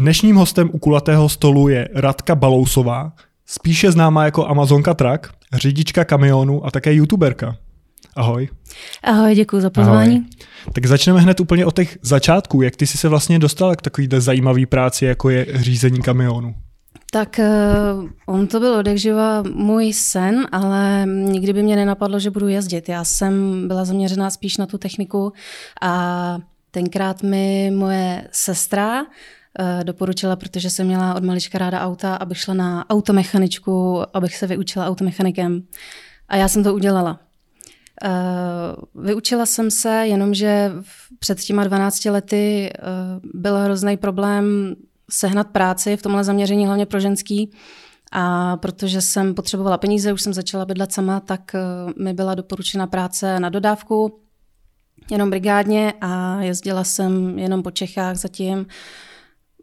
Dnešním hostem u kulatého stolu je Radka Balousová, spíše známá jako Amazonka Truck, řidička kamionu a také youtuberka. Ahoj. Ahoj, děkuji za pozvání. Ahoj. Tak začneme hned úplně od těch začátků. Jak ty jsi se vlastně dostala k takovýhle zajímavý práci, jako je řízení kamionu? Tak uh, on to byl odekživa můj sen, ale nikdy by mě nenapadlo, že budu jezdit. Já jsem byla zaměřená spíš na tu techniku a tenkrát mi moje sestra uh, doporučila, protože jsem měla od malička ráda auta, abych šla na automechaničku, abych se vyučila automechanikem. A já jsem to udělala. Uh, vyučila jsem se, jenomže před těma 12 lety uh, byl hrozný problém sehnat práci v tomhle zaměření, hlavně pro ženský. A protože jsem potřebovala peníze, už jsem začala bydlet sama, tak mi byla doporučena práce na dodávku, jenom brigádně a jezdila jsem jenom po Čechách zatím.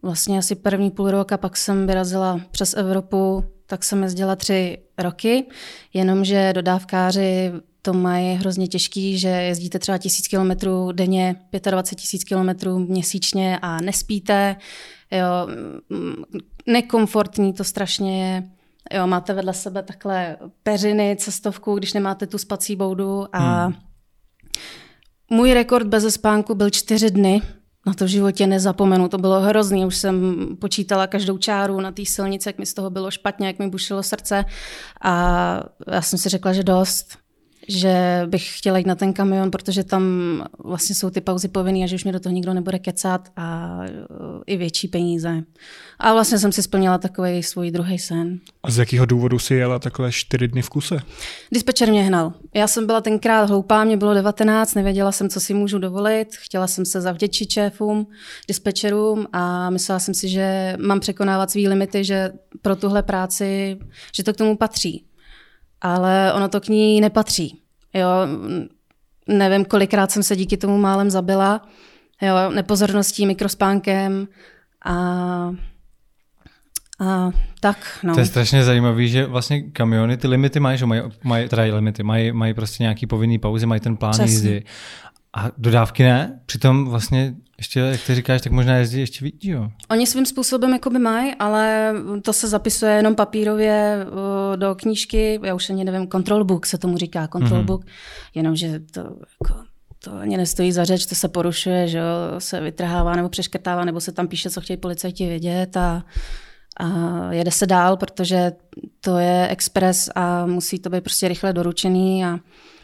Vlastně asi první půl rok a pak jsem vyrazila přes Evropu, tak jsem jezdila tři roky, jenomže dodávkáři to mají hrozně těžký, že jezdíte třeba tisíc kilometrů denně, 25 tisíc kilometrů měsíčně a nespíte. Jo, nekomfortní to strašně je. Jo, máte vedle sebe takhle peřiny, cestovku, když nemáte tu spací boudu a hmm. můj rekord bez spánku byl čtyři dny. Na to v životě nezapomenu, to bylo hrozný. Už jsem počítala každou čáru na té silnici, jak mi z toho bylo špatně, jak mi bušilo srdce. A já jsem si řekla, že dost že bych chtěla jít na ten kamion, protože tam vlastně jsou ty pauzy povinné a že už mě do toho nikdo nebude kecat a e, i větší peníze. A vlastně jsem si splnila takový svůj druhý sen. A z jakého důvodu si jela takhle čtyři dny v kuse? Dispečer mě hnal. Já jsem byla tenkrát hloupá, mě bylo 19, nevěděla jsem, co si můžu dovolit. Chtěla jsem se zavděčit šéfům, dispečerům a myslela jsem si, že mám překonávat svý limity, že pro tuhle práci, že to k tomu patří ale ono to k ní nepatří. Jo, nevím, kolikrát jsem se díky tomu málem zabila, jo, nepozorností, mikrospánkem a, a tak, no. To je strašně zajímavé, že vlastně kamiony ty limity mají, že mají, mají teda limity, mají, mají prostě nějaký povinný pauzy, mají ten plán Přesně. jízdy. A dodávky ne? Přitom vlastně ještě, jak ty říkáš, tak možná jezdí ještě víc, jo? Oni svým způsobem jako by mají, ale to se zapisuje jenom papírově do knížky, já už ani nevím, control book se tomu říká, control mm-hmm. book, jenomže to jako, to ani nestojí za řeč, to se porušuje, že jo, se vytrhává nebo přeškrtává, nebo se tam píše, co chtějí policajti vědět a, a jede se dál, protože to je express a musí to být prostě rychle doručený a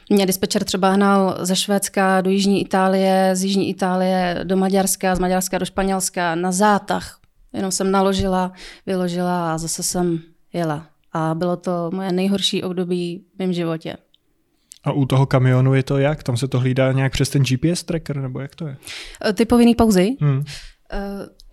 mě dispečer třeba hnal ze Švédska do Jižní Itálie, z Jižní Itálie do Maďarska, z Maďarska do Španělska na zátah. Jenom jsem naložila, vyložila a zase jsem jela. A bylo to moje nejhorší období v mém životě. A u toho kamionu je to jak? Tam se to hlídá nějak přes ten GPS tracker, nebo jak to je? Ty povinný pauzy? Hmm.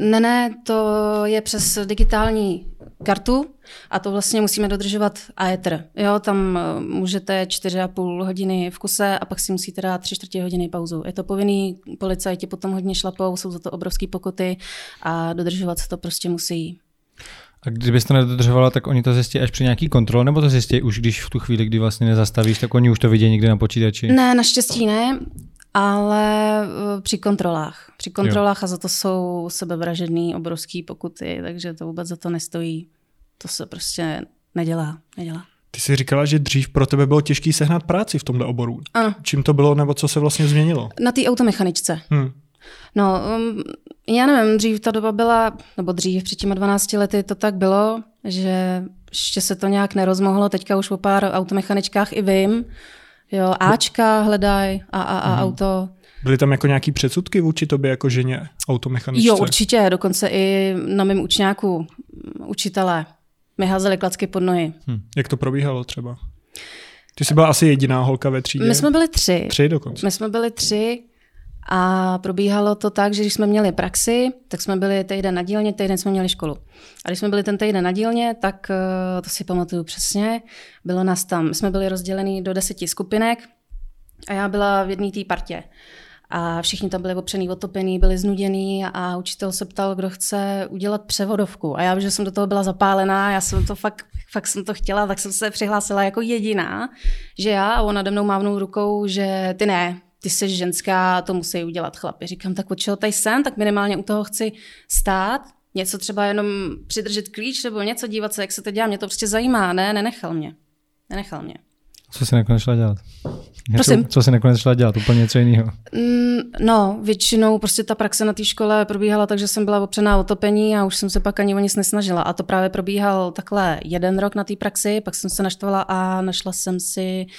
Ne, ne, to je přes digitální kartu a to vlastně musíme dodržovat AETR. Jo, tam eh, můžete 4,5 hodiny v kuse a pak si musíte dát 3 čtvrtě hodiny pauzu. Je to povinný, policajti potom hodně šlapou, jsou za to obrovské pokuty a dodržovat se to prostě musí. A kdybyste nedodržovala, tak oni to zjistí až při nějaký kontrole, nebo to zjistí už když v tu chvíli, kdy vlastně nezastavíš, tak oni už to vidí někde na počítači? Ne, naštěstí ne ale eh, při kontrolách. Při kontrolách jo. a za to jsou sebevražedný obrovský pokuty, takže to vůbec za to nestojí. To se prostě nedělá. nedělá. Ty jsi říkala, že dřív pro tebe bylo těžké sehnat práci v tomhle oboru. Ano. Čím to bylo, nebo co se vlastně změnilo? Na té automechaničce. Hmm. No, um, já nevím, dřív ta doba byla, nebo dřív, před těma 12 lety to tak bylo, že ještě se to nějak nerozmohlo, teďka už o pár automechaničkách i vím, Jo, Ačka hledaj a, a, a hmm. auto. Byly tam jako nějaký předsudky vůči tobě jako ženě automechaničce? Jo, určitě. Dokonce i na mém učňáku učitelé mi házeli klacky pod nohy. Hmm. Jak to probíhalo třeba? Ty jsi byla asi jediná holka ve třídě? My jsme byli tři. Tři dokonce. My jsme byli tři a probíhalo to tak, že když jsme měli praxi, tak jsme byli týden na dílně, týden jsme měli školu. A když jsme byli ten týden na dílně, tak eh, to si pamatuju přesně. Bylo nás tam, jsme byli rozděleni do deseti skupinek a já byla v jedné té partě. A všichni tam byli opřený, otopený, byli znuděný a učitel se ptal, kdo chce udělat převodovku. A já že jsem do toho byla zapálená, já jsem to fakt, fakt jsem to chtěla, tak jsem se přihlásila jako jediná, že já a on nade mnou mávnou rukou, že ty ne, ty jsi ženská, to musí udělat chlapi. Říkám, tak od čeho tady jsem, tak minimálně u toho chci stát něco třeba jenom přidržet klíč nebo něco, dívat se, jak se to dělá, mě to prostě zajímá, ne, nenechal mě. Nenechal mě. Co jsi nakonec šla dělat? Prosím? Něco, co jsi nakonec šla dělat? Úplně něco jiného. Mm, no, většinou prostě ta praxe na té škole probíhala tak, že jsem byla opřená o topení a už jsem se pak ani o nic nesnažila. A to právě probíhal takhle jeden rok na té praxi, pak jsem se naštvala a našla jsem si uh,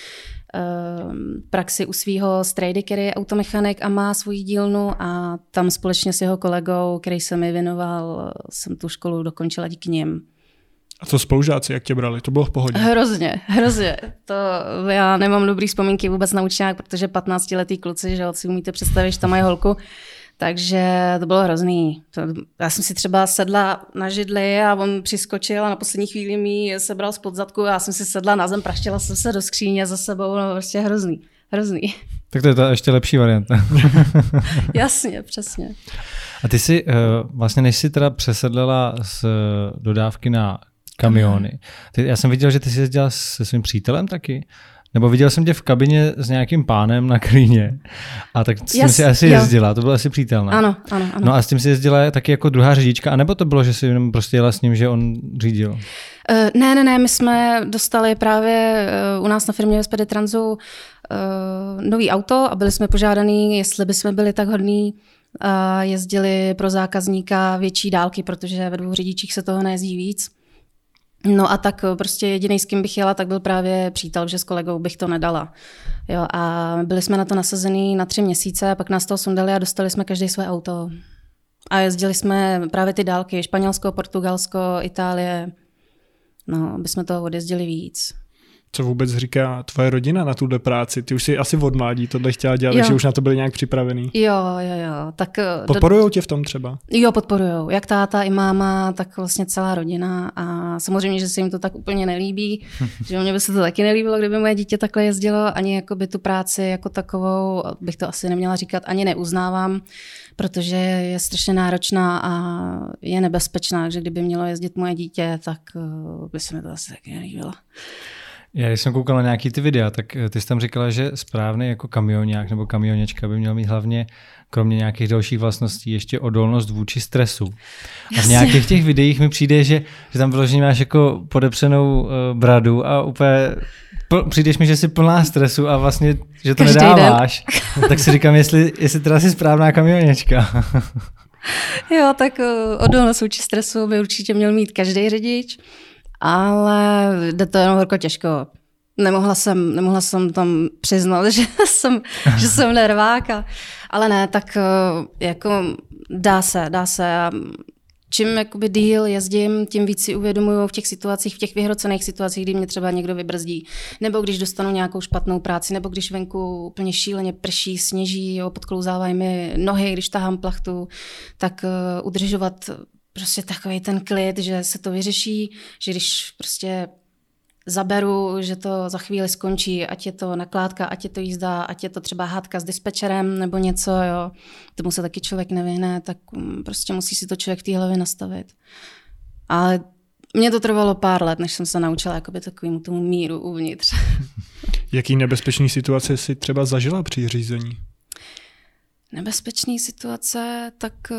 praxi u svého strejdy, který je automechanik a má svůj dílnu a tam společně s jeho kolegou, který se mi věnoval, jsem tu školu dokončila díky nim. A co spolužáci, jak tě brali? To bylo v pohodě? Hrozně, hrozně. To já nemám dobrý vzpomínky vůbec na učňák, protože 15-letý kluci, že si umíte představit, že tam mají holku, takže to bylo hrozný. To, já jsem si třeba sedla na židli a on přiskočil a na poslední chvíli mi sebral spod zadku a já jsem si sedla na zem, praštila jsem se do skříně za sebou, no prostě hrozný, hrozný. Tak to je ta ještě lepší varianta. Jasně, přesně. A ty jsi uh, vlastně, než jsi teda přesedlela z dodávky na kamiony. Ty, já jsem viděl, že ty jsi jezdila se svým přítelem taky. Nebo viděl jsem tě v kabině s nějakým pánem na klíně. A tak s tím yes, si asi jo. jezdila, to byl asi přítel, ne? Ano, ano, ano. No a s tím si jezdila taky jako druhá řidička, anebo to bylo, že jsi jenom prostě jela s ním, že on řídil? Uh, ne, ne, ne, my jsme dostali právě uh, u nás na firmě SPD Transu uh, nový auto a byli jsme požádaný, jestli bychom byli tak hodní jezdili pro zákazníka větší dálky, protože ve dvou řidičích se toho nejezdí víc. No a tak eh, prostě jediný, s kým bych jela, tak byl právě přítel, že s kolegou bych to nedala. Jo, a byli jsme na to nasazený na tři měsíce, pak nás to sundali a dostali jsme každý své auto. A jezdili jsme právě ty dálky, Španělsko, Portugalsko, Itálie, no, aby jsme to odjezdili víc co vůbec říká tvoje rodina na tuhle práci? Ty už si asi od mládí tohle chtěla dělat, jo. že už na to byli nějak připravený. Jo, jo, jo. Tak, eh, podporujou tě v tom třeba? Jo, podporujou. Jak táta, i máma, tak vlastně celá rodina. A samozřejmě, že se jim to tak úplně nelíbí, že mě by se to taky nelíbilo, kdyby moje dítě takhle jezdilo. Ani jako by tu práci jako takovou, bych to asi neměla říkat, ani neuznávám, protože je strašně náročná a je nebezpečná, že kdyby mělo jezdit moje dítě, tak eh, by se mi to asi taky nelíbilo. Já když jsem koukal na nějaký ty videa, tak eh, ty jsi tam říkala, že správný jako kamionák nebo kamionečka by měl mít hlavně, kromě nějakých dalších vlastností, ještě odolnost vůči stresu. A v nějakých těch videích mi přijde, že, že tam vyloženě máš jako podepřenou uh, bradu a úplně pl, přijdeš mi, že jsi plná stresu a vlastně, že to Každý nedáváš. Den. tak si říkám, jestli, jestli teda jsi správná kamionečka. jo, tak uh, odolnost vůči stresu by určitě měl mít každý řidič ale jde to jenom horko těžko. Nemohla jsem, nemohla jsem tam přiznat, že jsem, že jsem nerváka. Ale ne, tak eh, jako dá se, dá se. A čím jakoby díl jezdím, tím víc si uvědomuju v těch situacích, v těch vyhrocených situacích, kdy mě třeba někdo vybrzdí, nebo když dostanu nějakou špatnou práci, nebo když venku úplně šíleně prší, sněží, jo, podklouzávají mi nohy, když tahám plachtu, tak uh, udržovat prostě takový ten klid, že se to vyřeší, že když prostě zaberu, že to za chvíli skončí, ať je to nakládka, ať je to jízda, ať je to třeba hádka s dispečerem nebo něco, jo, tomu se taky člověk nevyhne, tak mm, prostě musí si to člověk v té hlavě nastavit. Ale mě to trvalo pár let, než jsem se naučila jakoby takovému tomu míru uvnitř. Jaký nebezpečný situace si třeba zažila při řízení? Nebezpečné situace, tak eh,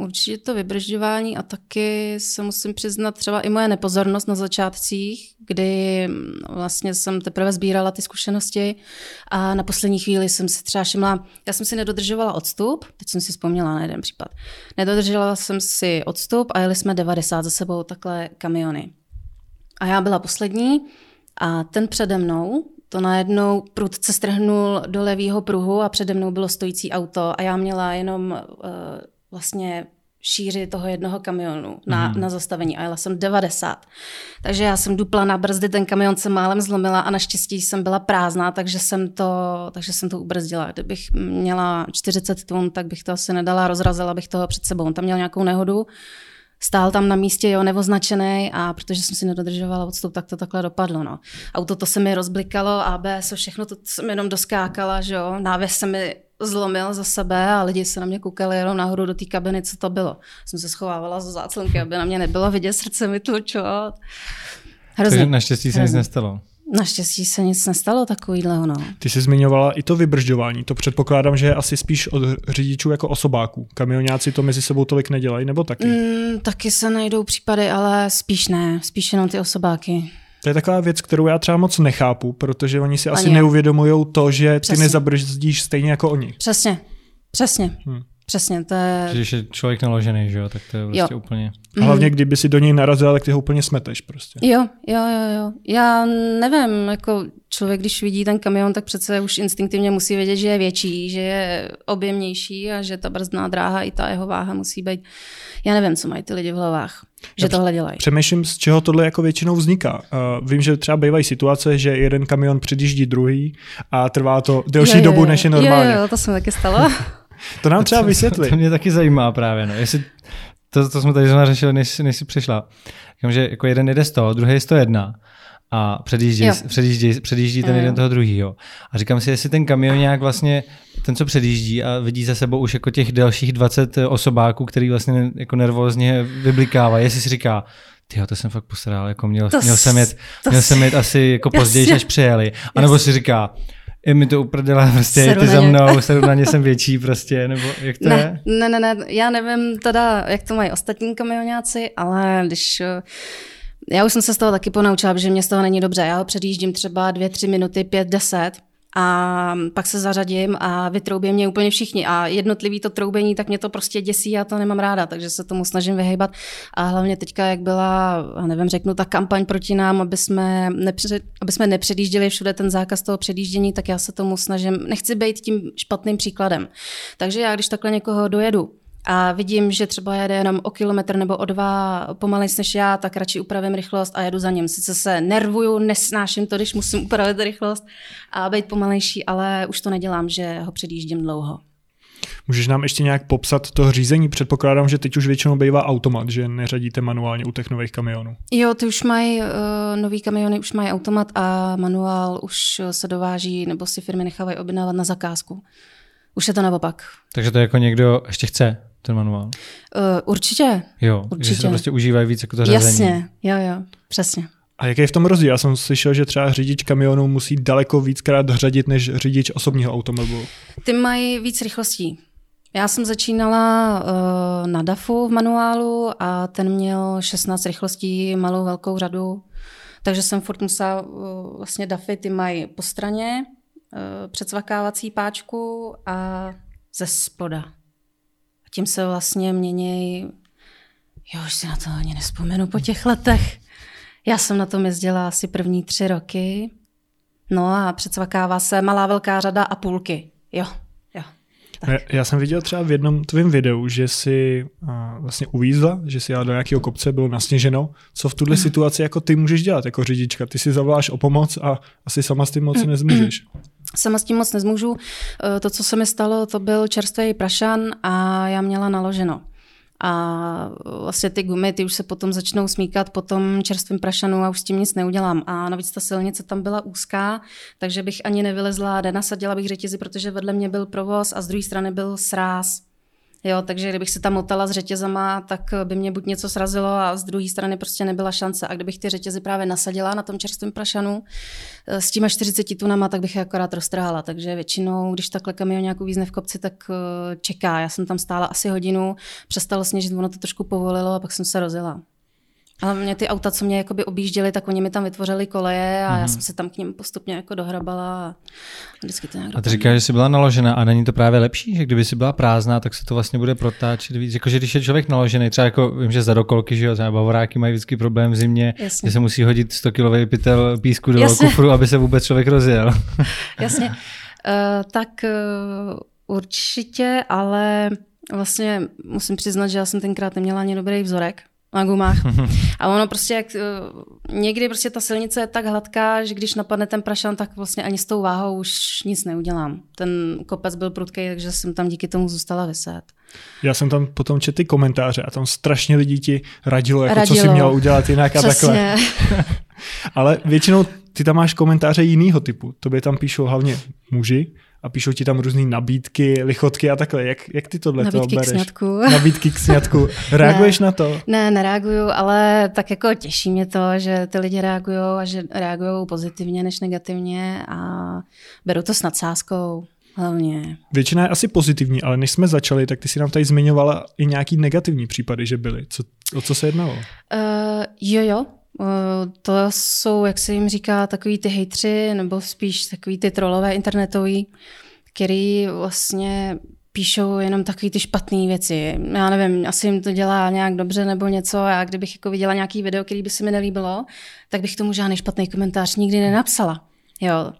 Určitě to vybržďování a taky se musím přiznat třeba i moje nepozornost na začátcích, kdy vlastně jsem teprve sbírala ty zkušenosti a na poslední chvíli jsem si třeba všimla, já jsem si nedodržovala odstup, teď jsem si vzpomněla na jeden případ, nedodržela jsem si odstup a jeli jsme 90 za sebou takhle kamiony. A já byla poslední a ten přede mnou, to najednou prudce strhnul do levého pruhu a přede mnou bylo stojící auto a já měla jenom uh, vlastně šíři toho jednoho kamionu na, mm. na zastavení a jela jsem 90. Takže já jsem dupla na brzdy, ten kamion se málem zlomila a naštěstí jsem byla prázdná, takže jsem to, takže jsem to ubrzdila. Kdybych měla 40 tun, tak bych to asi nedala, rozrazila bych toho před sebou. On tam měl nějakou nehodu, stál tam na místě, jo, nevoznačený a protože jsem si nedodržovala odstup, tak to takhle dopadlo, no. Auto to se mi rozblikalo, ABS, všechno to jsem jenom doskákala, že jo, návěs se mi zlomil za sebe a lidi se na mě koukali jenom nahoru do té kabiny, co to bylo. Jsem se schovávala za záclonky, aby na mě nebylo vidět, srdce mi tlučilo. Hrozně. Takže naštěstí se nic nestalo. Naštěstí se nic nestalo takovýhle, no. Ty jsi zmiňovala i to vybržďování. To předpokládám, že je asi spíš od řidičů jako osobáků. Kamionáci to mezi sebou tolik nedělají, nebo taky? Mm, taky se najdou případy, ale spíš ne. Spíš jenom ty osobáky. To je taková věc, kterou já třeba moc nechápu, protože oni si asi neuvědomují to, že ty nezabrzdíš stejně jako oni. Přesně, přesně. Hmm. Přesně, to je... Když je člověk naložený, že jo, tak to je prostě jo. úplně... A hlavně, kdyby si do něj narazil, tak ty ho úplně smeteš prostě. Jo, jo, jo, jo. Já nevím, jako člověk, když vidí ten kamion, tak přece už instinktivně musí vědět, že je větší, že je objemnější a že ta brzdná dráha i ta jeho váha musí být. Já nevím, co mají ty lidi v hlavách že Já tohle dělají. Přemýšlím, z čeho tohle jako většinou vzniká. Uh, vím, že třeba bývají situace, že jeden kamion předjíždí druhý a trvá to delší jo, jo, dobu, než je normálně. Jo, jo, to se mi taky stalo. To nám třeba vysvětli. To, to mě taky zajímá právě. No. Jestli, to, to jsme tady řešili, než, než jsi přišla. Říkám, že jako jeden jede 100, druhý je 101 a předjíždí, předjíždí, předjíždí ten jo. jeden toho druhého. A říkám si, jestli ten kamion nějak vlastně, ten, co předjíždí a vidí za sebou už jako těch dalších 20 osobáků, který vlastně jako nervózně vyblikává, jestli si říká, ty to jsem fakt posral, jako měl, to měl, jsem jet, měl jsem jet asi jako později, než přijeli. A nebo si říká, je mi to uprdela, prostě seru ty za mnou, seru na ně jsem větší prostě, nebo jak to ne, je? Ne, ne, ne, já nevím teda, jak to mají ostatní kamionáci, ale když eh, já už jsem se z toho taky ponaučila, že mě z toho není dobře. Já ho předjíždím třeba dvě, tři minuty, pět, deset a pak se zařadím a vytroubí mě úplně všichni a jednotlivý to troubení, tak mě to prostě děsí a to nemám ráda, takže se tomu snažím vyhejbat a hlavně teďka, jak byla, nevím, řeknu, ta kampaň proti nám, aby jsme, nepřed, aby jsme nepředjížděli všude ten zákaz toho předjíždění, tak já se tomu snažím, nechci být tím špatným příkladem. Takže já, když takhle někoho dojedu, a vidím, že třeba jede jenom o kilometr nebo o dva pomalejš než já, tak radši upravím rychlost a jedu za ním. Sice se nervuju, nesnáším to, když musím upravit rychlost a být pomalejší, ale už to nedělám, že ho předjíždím dlouho. Můžeš nám ještě nějak popsat to řízení? Předpokládám, že teď už většinou bývá automat, že neřadíte manuálně u těch nových kamionů. Jo, ty už mají, uh, nový kamiony už mají automat a manuál už se dováží nebo si firmy nechávají objednávat na zakázku. Už je to naopak. Takže to jako někdo ještě chce ten manuál? Uh, určitě. Jo, určitě. že se prostě užívají víc jako to řazení. Jasně, jo, jo, přesně. A jaký je v tom rozdíl? Já jsem slyšel, že třeba řidič kamionu musí daleko víckrát řadit než řidič osobního automobilu. Ty mají víc rychlostí. Já jsem začínala uh, na DAFu v manuálu a ten měl 16 rychlostí, malou velkou řadu. Takže jsem furt musela, uh, vlastně DAFy ty mají po straně, uh, předsvakávací páčku a ze spoda tím se vlastně mění, jo, už si na to ani nespomenu po těch letech. Já jsem na tom jezdila asi první tři roky. No a předsvakává se malá velká řada a půlky. Jo, jo. Já, já jsem viděl třeba v jednom tvém videu, že si a, vlastně uvízla, že si jela do nějakého kopce, bylo nasněženo. Co v tuhle mm. situaci jako ty můžeš dělat jako řidička? Ty si zavoláš o pomoc a asi sama s tím moc nezmůžeš. Sama s tím moc nezmůžu. Eh, to, co se mi stalo, to byl čerstvý prašan a já měla naloženo. A vlastně ty gumy, ty už se potom začnou smíkat po tom čerstvém prašanu a už s tím nic neudělám. A navíc ta silnice tam byla úzká, takže bych ani nevylezla, nenasadila bych řetězy, protože vedle mě byl provoz a z druhé strany byl sráz. Jo, takže kdybych se tam motala s řetězama, tak by mě buď něco srazilo a z druhé strany prostě nebyla šance. A kdybych ty řetězy právě nasadila na tom čerstvém prašanu eh, s těma 40 tunama, tak bych je akorát roztrhala. Takže většinou, když takhle kamion nějakou význe v kopci, tak eh, čeká. Já jsem tam stála asi hodinu, přestalo sněžit, ono to trošku povolilo a pak jsem se rozjela. Ale mě ty auta, co mě jakoby objížděly, tak oni mi tam vytvořili koleje a mm. já mhm. jsem se tam k ním postupně jako dohrabala a vždycky to nějak A ty říkáš, že jsi byla naložena a není to právě lepší, že kdyby si byla prázdná, tak se to vlastně bude protáčet víc. Jakože když je člověk naložený, třeba jako vím, že za dokolky, že jo, třeba bavoráky mají vždycky problém v zimě, Jasně. že se musí hodit 100 kilový pytel písku do Jasně. kufru, aby se vůbec člověk rozjel. Jasně. Uh, tak uh, určitě, ale vlastně musím přiznat, že já jsem tenkrát neměla ani dobrý vzorek, na gumách. A ono prostě, jak, eh, někdy prostě ta silnice je tak hladká, že když napadne ten prašan, tak vlastně ani s tou váhou už nic neudělám. Ten kopec byl prudký, takže jsem tam díky tomu zůstala vyset. Já jsem tam potom četl ty komentáře a tam strašně lidí ti radilo, jako radilo. co si měla udělat jinak a takhle. Ale většinou ty tam máš komentáře jiného typu. Tobě tam píšou hlavně muži a píšou ti tam různé nabídky, lichotky a takhle. Jak, jak ty tohle Nabídky to k sňatku. Nabídky k sňatku. Reaguješ ne, na to? Ne, nereaguju, ale tak jako těší mě to, že ty lidi reagují a že reagují pozitivně než negativně a beru to s nadsázkou. Hlavně. Většina je asi pozitivní, ale než jsme začali, tak ty si nám tady zmiňovala i nějaký negativní případy, že byly. Co, o co se jednalo? Uh, jo, jo. Uh, to jsou, jak se jim říká, takový ty hejtři, nebo spíš takový ty trolové internetový, který vlastně píšou jenom takové ty špatné věci. Já nevím, asi jim to dělá nějak dobře nebo něco. Já kdybych jako viděla nějaký video, který by se mi nelíbilo, tak bych tomu žádný špatný komentář nikdy nenapsala. Jo,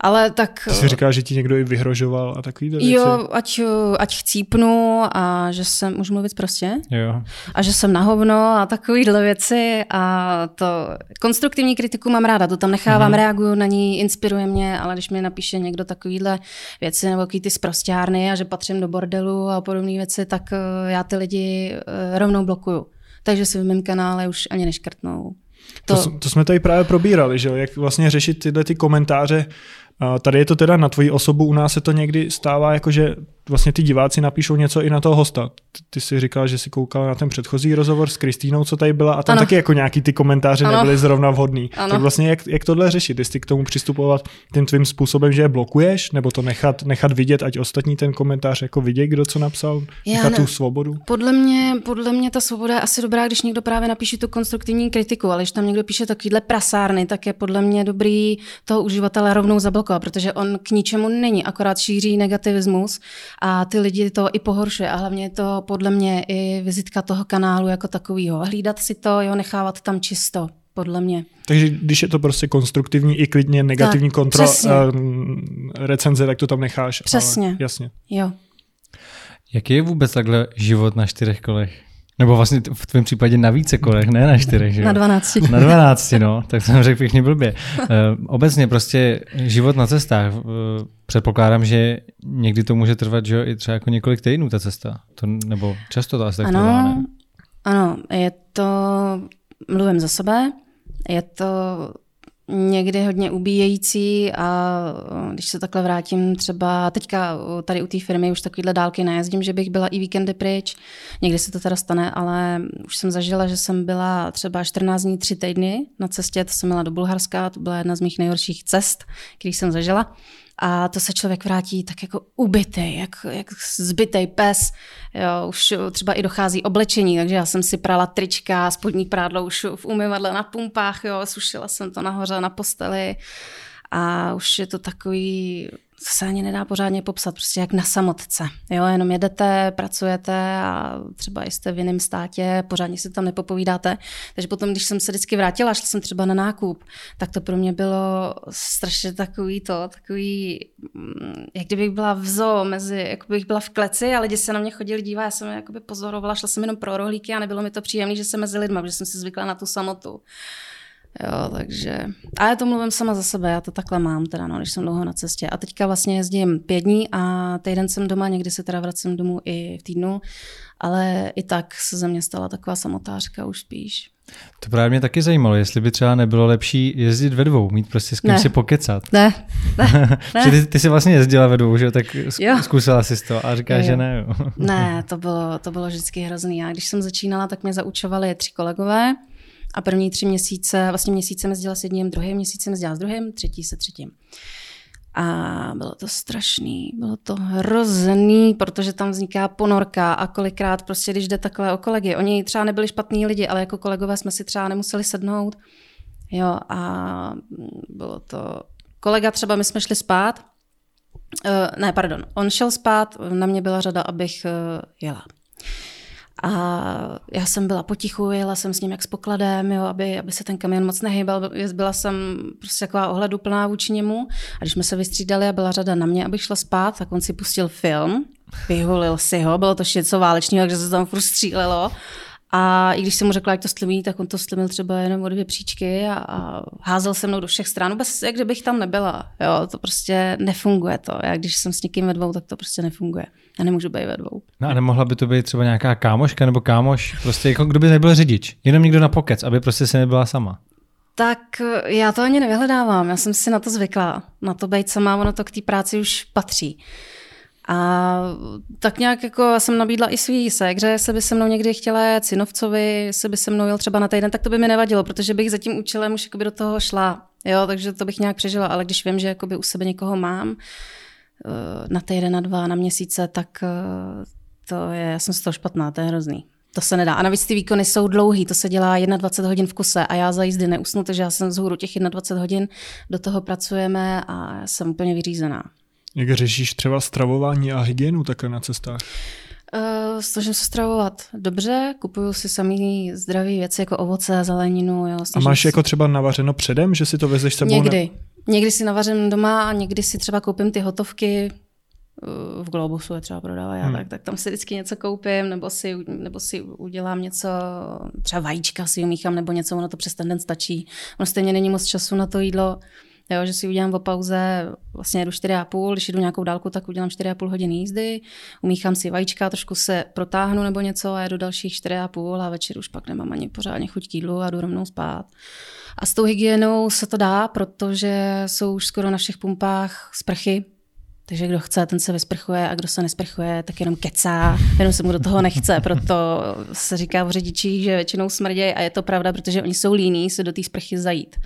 ale tak... Ty jsi říká, že ti někdo i vyhrožoval a takový věci? Jo, ať, ať chcípnu a že jsem, můžu mluvit prostě? Jo. A že jsem na hovno a takovýhle věci a to konstruktivní kritiku mám ráda, to tam nechávám, uh-huh. reaguju na ní, inspiruje mě, ale když mi napíše někdo takovýhle věci nebo takový ty sprostárny a že patřím do bordelu a podobné věci, tak eh, já ty lidi eh, rovnou blokuju. Takže si v mém kanále už ani neškrtnou. To, to, to jsme tady právě probírali, že jak vlastně řešit tyhle ty komentáře, Tady je to teda na tvoji osobu, u nás se to někdy stává jako, že vlastně ty diváci napíšou něco i na toho hosta. Ty si říkal, že si koukal na ten předchozí rozhovor s Kristýnou, co tady byla, a tam ano. taky jako nějaký ty komentáře ano. nebyly zrovna vhodný. Ano. Tak vlastně jak, jak tohle řešit? Jestli k tomu přistupovat tím tvým způsobem, že je blokuješ, nebo to nechat, nechat vidět, ať ostatní ten komentář jako vidět, kdo co napsal, nechat tu svobodu? Podle mě, podle mě ta svoboda je asi dobrá, když někdo právě napíše tu konstruktivní kritiku, ale když tam někdo píše takovýhle prasárny, tak je podle mě dobrý toho uživatele rovnou zablokovat, protože on k ničemu není, akorát šíří negativismus a ty lidi to i pohoršuje a hlavně je to podle mě i vizitka toho kanálu jako takového. Hlídat si to, jo, nechávat tam čisto podle mě. Takže když je to prostě konstruktivní i klidně negativní kontrola, uh, recenze, tak to tam necháš. Přesně. Ale, jasně. Jo. Jaký je vůbec takhle život na čtyřech kolech? Nebo vlastně v tvém případě na více kolech, ne na čtyřech, že Na dvanácti. Na dvanácti, no, tak jsem řekl pěkně blbě. Uh, obecně prostě život na cestách, uh, předpokládám, že někdy to může trvat, že i třeba jako několik týdnů ta cesta, to, nebo často to asi tak ano, trvá, ne? Ano, je to, mluvím za sebe, je to někdy hodně ubíjející a když se takhle vrátím třeba teďka tady u té firmy už takovýhle dálky nejezdím, že bych byla i víkendy pryč, někdy se to teda stane, ale už jsem zažila, že jsem byla třeba 14 dní, 3 týdny na cestě, to jsem měla do Bulharska, to byla jedna z mých nejhorších cest, který jsem zažila a to se člověk vrátí tak jako ubitý, jak, jak zbytej pes. Jo, už třeba i dochází oblečení, takže já jsem si prala trička, spodní prádlo už v umyvadle na pumpách, jo, sušila jsem to nahoře na posteli a už je to takový se ani nedá pořádně popsat, prostě jak na samotce. Jo, jenom jedete, pracujete a třeba jste v jiném státě, pořádně si tam nepopovídáte. Takže potom, když jsem se vždycky vrátila, šla jsem třeba na nákup, tak to pro mě bylo strašně takový to, takový, mm, jak kdybych byla v zoo, mezi, jako bych byla v kleci a lidi se na mě chodili dívat, já jsem jakoby pozorovala, šla jsem jenom pro rohlíky a nebylo mi to příjemné, že jsem mezi lidmi, protože jsem si zvykla na tu samotu. Jo, takže... A já to mluvím sama za sebe, já to takhle mám teda, no, když jsem dlouho na cestě. A teďka vlastně jezdím pět dní a týden jsem doma, někdy se teda vracím domů i v týdnu, ale i tak se ze mě stala taková samotářka už spíš. To právě mě taky zajímalo, jestli by třeba nebylo lepší jezdit ve dvou, mít prostě s kým ne. si pokecat. Ne, ne, ne. ty, ty jsi vlastně jezdila ve dvou, že tak jo. zkusila jsi to a říkáš, že ne. Jo. ne, to bylo, to bylo vždycky hrozný. Já když jsem začínala, tak mě zaučovali tři kolegové, a první tři měsíce, vlastně měsíce jezdila s jedním, druhý měsíc jezdila s druhým, třetí se třetím. A bylo to strašný, bylo to hrozný, protože tam vzniká ponorka a kolikrát prostě, když jde takhle o kolegy, oni třeba nebyli špatní lidi, ale jako kolegové jsme si třeba nemuseli sednout. Jo, a bylo to... Kolega třeba, my jsme šli spát, uh, ne, pardon, on šel spát, na mě byla řada, abych uh, jela. A já jsem byla potichu, jela jsem s ním jak s pokladem, jo, aby, aby se ten kamion moc nehýbal. Byla jsem prostě taková ohleduplná vůči němu. A když jsme se vystřídali a byla řada na mě, abych šla spát, tak on si pustil film, vyhulil si ho, bylo to něco válečného, takže se tam furt. A i když jsem mu řekla, jak to stlumí, tak on to stlumil třeba jenom o dvě příčky a, a házel se mnou do všech stran, vůbec jak kdybych tam nebyla. Jo, to prostě nefunguje to. Já když jsem s někým ve dvou, tak to prostě nefunguje. Já nemůžu být ve dvou. No a nemohla by to být třeba nějaká kámoška nebo kámoš, prostě jako kdo by nebyl řidič, jenom někdo na pokec, aby prostě se nebyla sama. Tak já to ani nevyhledávám, já jsem si na to zvykla. Na to být sama, ono to k té práci už patří. A tak nějak jako jsem nabídla i svý sekře, jestli by se mnou někdy chtěla jet Cinovcovi, jestli by se mnou jel třeba na týden, tak to by mi nevadilo, protože bych za tím účelem už do toho šla. Jo, takže to bych nějak přežila, ale když vím, že u sebe někoho mám eh, na týden, na dva, na měsíce, tak eh, to je, já jsem z toho špatná, to je hrozný. To se nedá. A navíc ty výkony jsou dlouhý, to se dělá 21 hodin v kuse a já za jízdy neusnu, takže já jsem vzhůru těch 21 hodin, do toho pracujeme a jsem úplně vyřízená. Jak řešíš třeba stravování a hygienu takhle na cestách? Uh, snažím se stravovat dobře, kupuju si samý zdravé věci jako ovoce a zeleninu. Jo, a máš si... jako třeba navařeno předem, že si to vezeš sebou? Někdy. Ne... Někdy si navařím doma a někdy si třeba koupím ty hotovky, eh, v Globusu je třeba prodává, já, hmm. tak, tak tam si vždycky něco koupím, nebo si, nebo si udělám něco, třeba vajíčka si umíchám, nebo něco, ono to přes ten den stačí. Ono stejně není moc času na to jídlo. Jo, že si udělám po pauze, vlastně jedu 4,5, když jdu nějakou dálku, tak udělám 4,5 hodiny jízdy, umíchám si vajíčka, trošku se protáhnu nebo něco a jedu dalších 4,5 a večer už pak nemám ani pořádně chuť k jídlu a jdu rovnou spát. A s tou hygienou se to dá, protože jsou už skoro na všech pumpách sprchy, takže kdo chce, ten se vysprchuje a kdo se nesprchuje, tak jenom kecá, jenom se mu do toho nechce. Proto se říká v řidičích, že většinou smrdějí a je to pravda, protože oni jsou líní se do té sprchy zajít.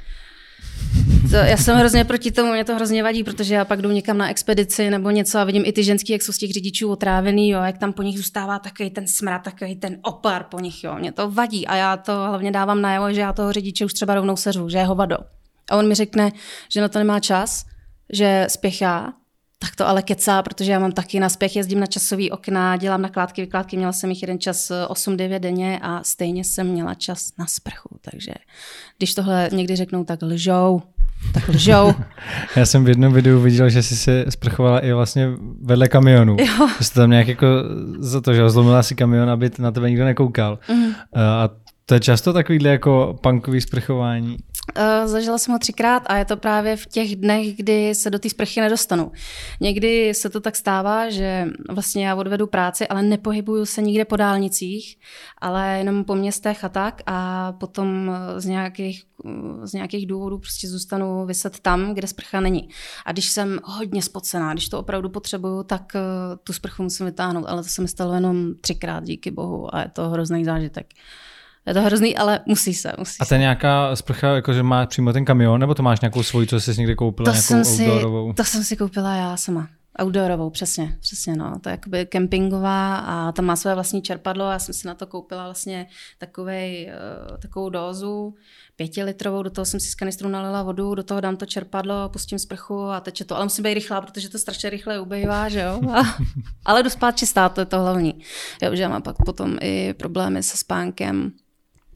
To, já jsem hrozně proti tomu, mě to hrozně vadí, protože já pak jdu někam na expedici nebo něco a vidím i ty ženský, jak jsou z těch řidičů otrávený, jo, jak tam po nich zůstává takový ten smrad, takový ten opar po nich, jo. Mě to vadí a já to hlavně dávám najevo, že já toho řidiče už třeba rovnou seřu, že je hovado. A on mi řekne, že na to nemá čas, že spěchá, tak to ale kecá, protože já mám taky na spěch, jezdím na časový okna, dělám nakládky, vykládky, měla jsem jich jeden čas 8-9 denně a stejně jsem měla čas na sprchu, takže když tohle někdy řeknou, tak lžou, tak lžou. Já jsem v jednom videu viděl, že jsi se sprchovala i vlastně vedle kamionu. Jo. Jsi tam nějak jako za to, že zlomila si kamion, aby na tebe nikdo nekoukal. Mm. A to je často takovýhle jako punkový sprchování? Uh, zažila jsem ho třikrát a je to právě v těch dnech, kdy se do té sprchy nedostanu. Někdy se to tak stává, že vlastně já odvedu práci, ale nepohybuju se nikde po dálnicích, ale jenom po městech a tak a potom z nějakých, z nějakých důvodů prostě zůstanu vyset tam, kde sprcha není. A když jsem hodně spocená, když to opravdu potřebuju, tak tu sprchu musím vytáhnout, ale to se mi stalo jenom třikrát, díky bohu a je to hrozný zážitek. Je to hrozný, ale musí se. Musí a to je nějaká sprcha, jako že má přímo ten kamion, nebo to máš nějakou svoji, co jsi někde koupila, to nějakou jsem outdoorovou? Si, to jsem si koupila já sama. Outdoorovou, přesně, přesně, no. To je jakoby kempingová a tam má své vlastní čerpadlo já jsem si na to koupila vlastně takovej, uh, takovou dózu, pětilitrovou, do toho jsem si z kanistru nalila vodu, do toho dám to čerpadlo, pustím sprchu a teče to. Ale musím být rychlá, protože to strašně rychle ubejvá, že jo. A, ale jdu spát čistá, to je to hlavní. Jo, že já mám pak potom i problémy se spánkem,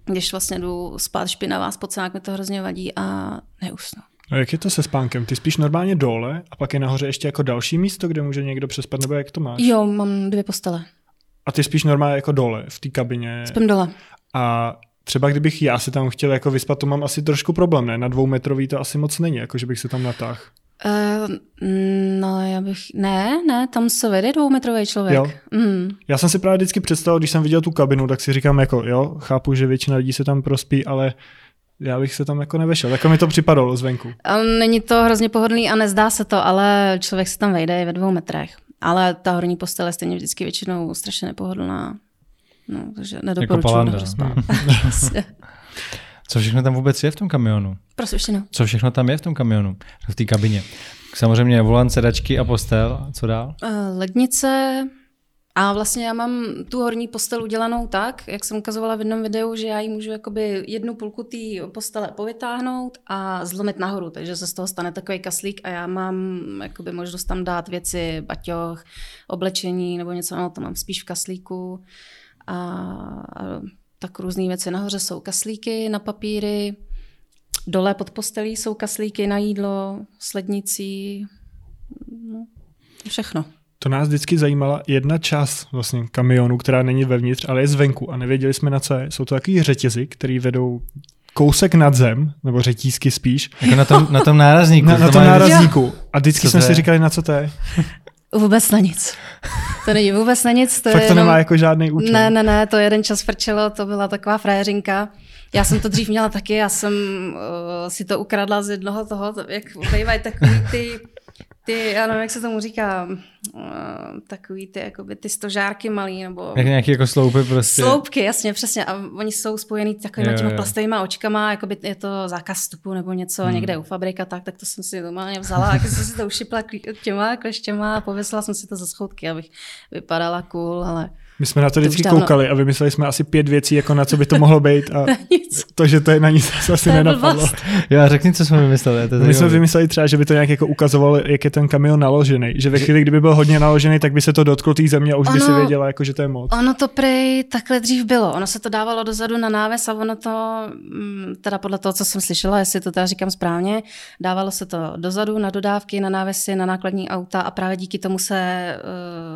když vlastně jdu spát špinavá, spocená, mi to hrozně vadí a neusnu. A jak je to se spánkem? Ty spíš normálně dole a pak je nahoře ještě jako další místo, kde může někdo přespat, nebo jak to máš? Jo, mám dvě postele. A ty spíš normálně jako dole, v té kabině? Spím dole. A třeba kdybych já si tam chtěl jako vyspat, to mám asi trošku problém, ne? Na dvoumetrový to asi moc není, jako že bych se tam natáhl. Uh, no, já bych... Ne, ne, tam se vede dvoumetrový člověk. Jo. Mm. Já jsem si právě vždycky představil, když jsem viděl tu kabinu, tak si říkám jako, jo, chápu, že většina lidí se tam prospí, ale já bych se tam jako nevešel. Tak mi to připadalo zvenku. Není to hrozně pohodlný a nezdá se to, ale člověk se tam vejde i ve dvou metrech. Ale ta horní postele je stejně vždycky většinou strašně nepohodlná. No, takže nedoporučuji jako spát. Co všechno tam vůbec je v tom kamionu? Prosím. Co všechno tam je v tom kamionu, v té kabině? Samozřejmě volant, sedačky a postel. Co dál? Uh, lednice, a vlastně já mám tu horní postel udělanou tak, jak jsem ukazovala v jednom videu, že já ji můžu jakoby jednu půlku té postele povytáhnout a zlomit nahoru, takže se z toho stane takový kaslík a já mám jakoby možnost tam dát věci, baťoch, oblečení nebo něco, no to mám spíš v kaslíku. A, a tak různé věci. Nahoře jsou kaslíky na papíry, dole pod postelí jsou kaslíky na jídlo, slednicí, no, všechno. To nás vždycky zajímala jedna část vlastně kamionu, která není vevnitř, ale je zvenku a nevěděli jsme na co je. Jsou to takový řetězy, který vedou kousek nad zem, nebo řetízky spíš. Jako na tom, na tom nárazníku. Na, na tom nárazníku. A vždycky co jsme si říkali, na co to je. Vůbec na nic. to není vůbec na nic. To Fakt je to jenom... nemá jako žádný účel. Ne, ne, ne, to jeden čas frčelo, to byla taková fréřinka. Já jsem to dřív měla taky, já jsem uh, si to ukradla z jednoho toho, jak bývají takový ty ty, já nevím, jak se tomu říká, uh, takový ty, jakoby ty stožárky malý, nebo... Jak nějaký jako sloupy prostě. Sloupky, jasně, přesně. A oni jsou spojený takovými těma plastovými očkama, jakoby je to zákaz vstupu nebo něco hmm. někde u fabrika, tak, tak to jsem si normálně vzala a jsem si to ušipla těma kleštěma a pověsila jsem si to ze schoutky, abych vypadala cool, ale... My jsme na to vždycky to koukali a vymysleli jsme asi pět věcí, jako na co by to mohlo být a to, že to je na nic asi nenapadlo. Já řekni, co jsme vymysleli. To My jsme vymysleli třeba, že by to nějak jako ukazovalo, jak je ten kamion naložený. Že ve chvíli, kdyby byl hodně naložený, tak by se to dotklo té země a už ono, by si věděla, jako, že to je moc. Ono to prej takhle dřív bylo. Ono se to dávalo dozadu na náves a ono to, mm, teda podle toho, co jsem slyšela, jestli to teda říkám správně, dávalo se to dozadu na dodávky, na návesy, na nákladní auta a právě díky tomu se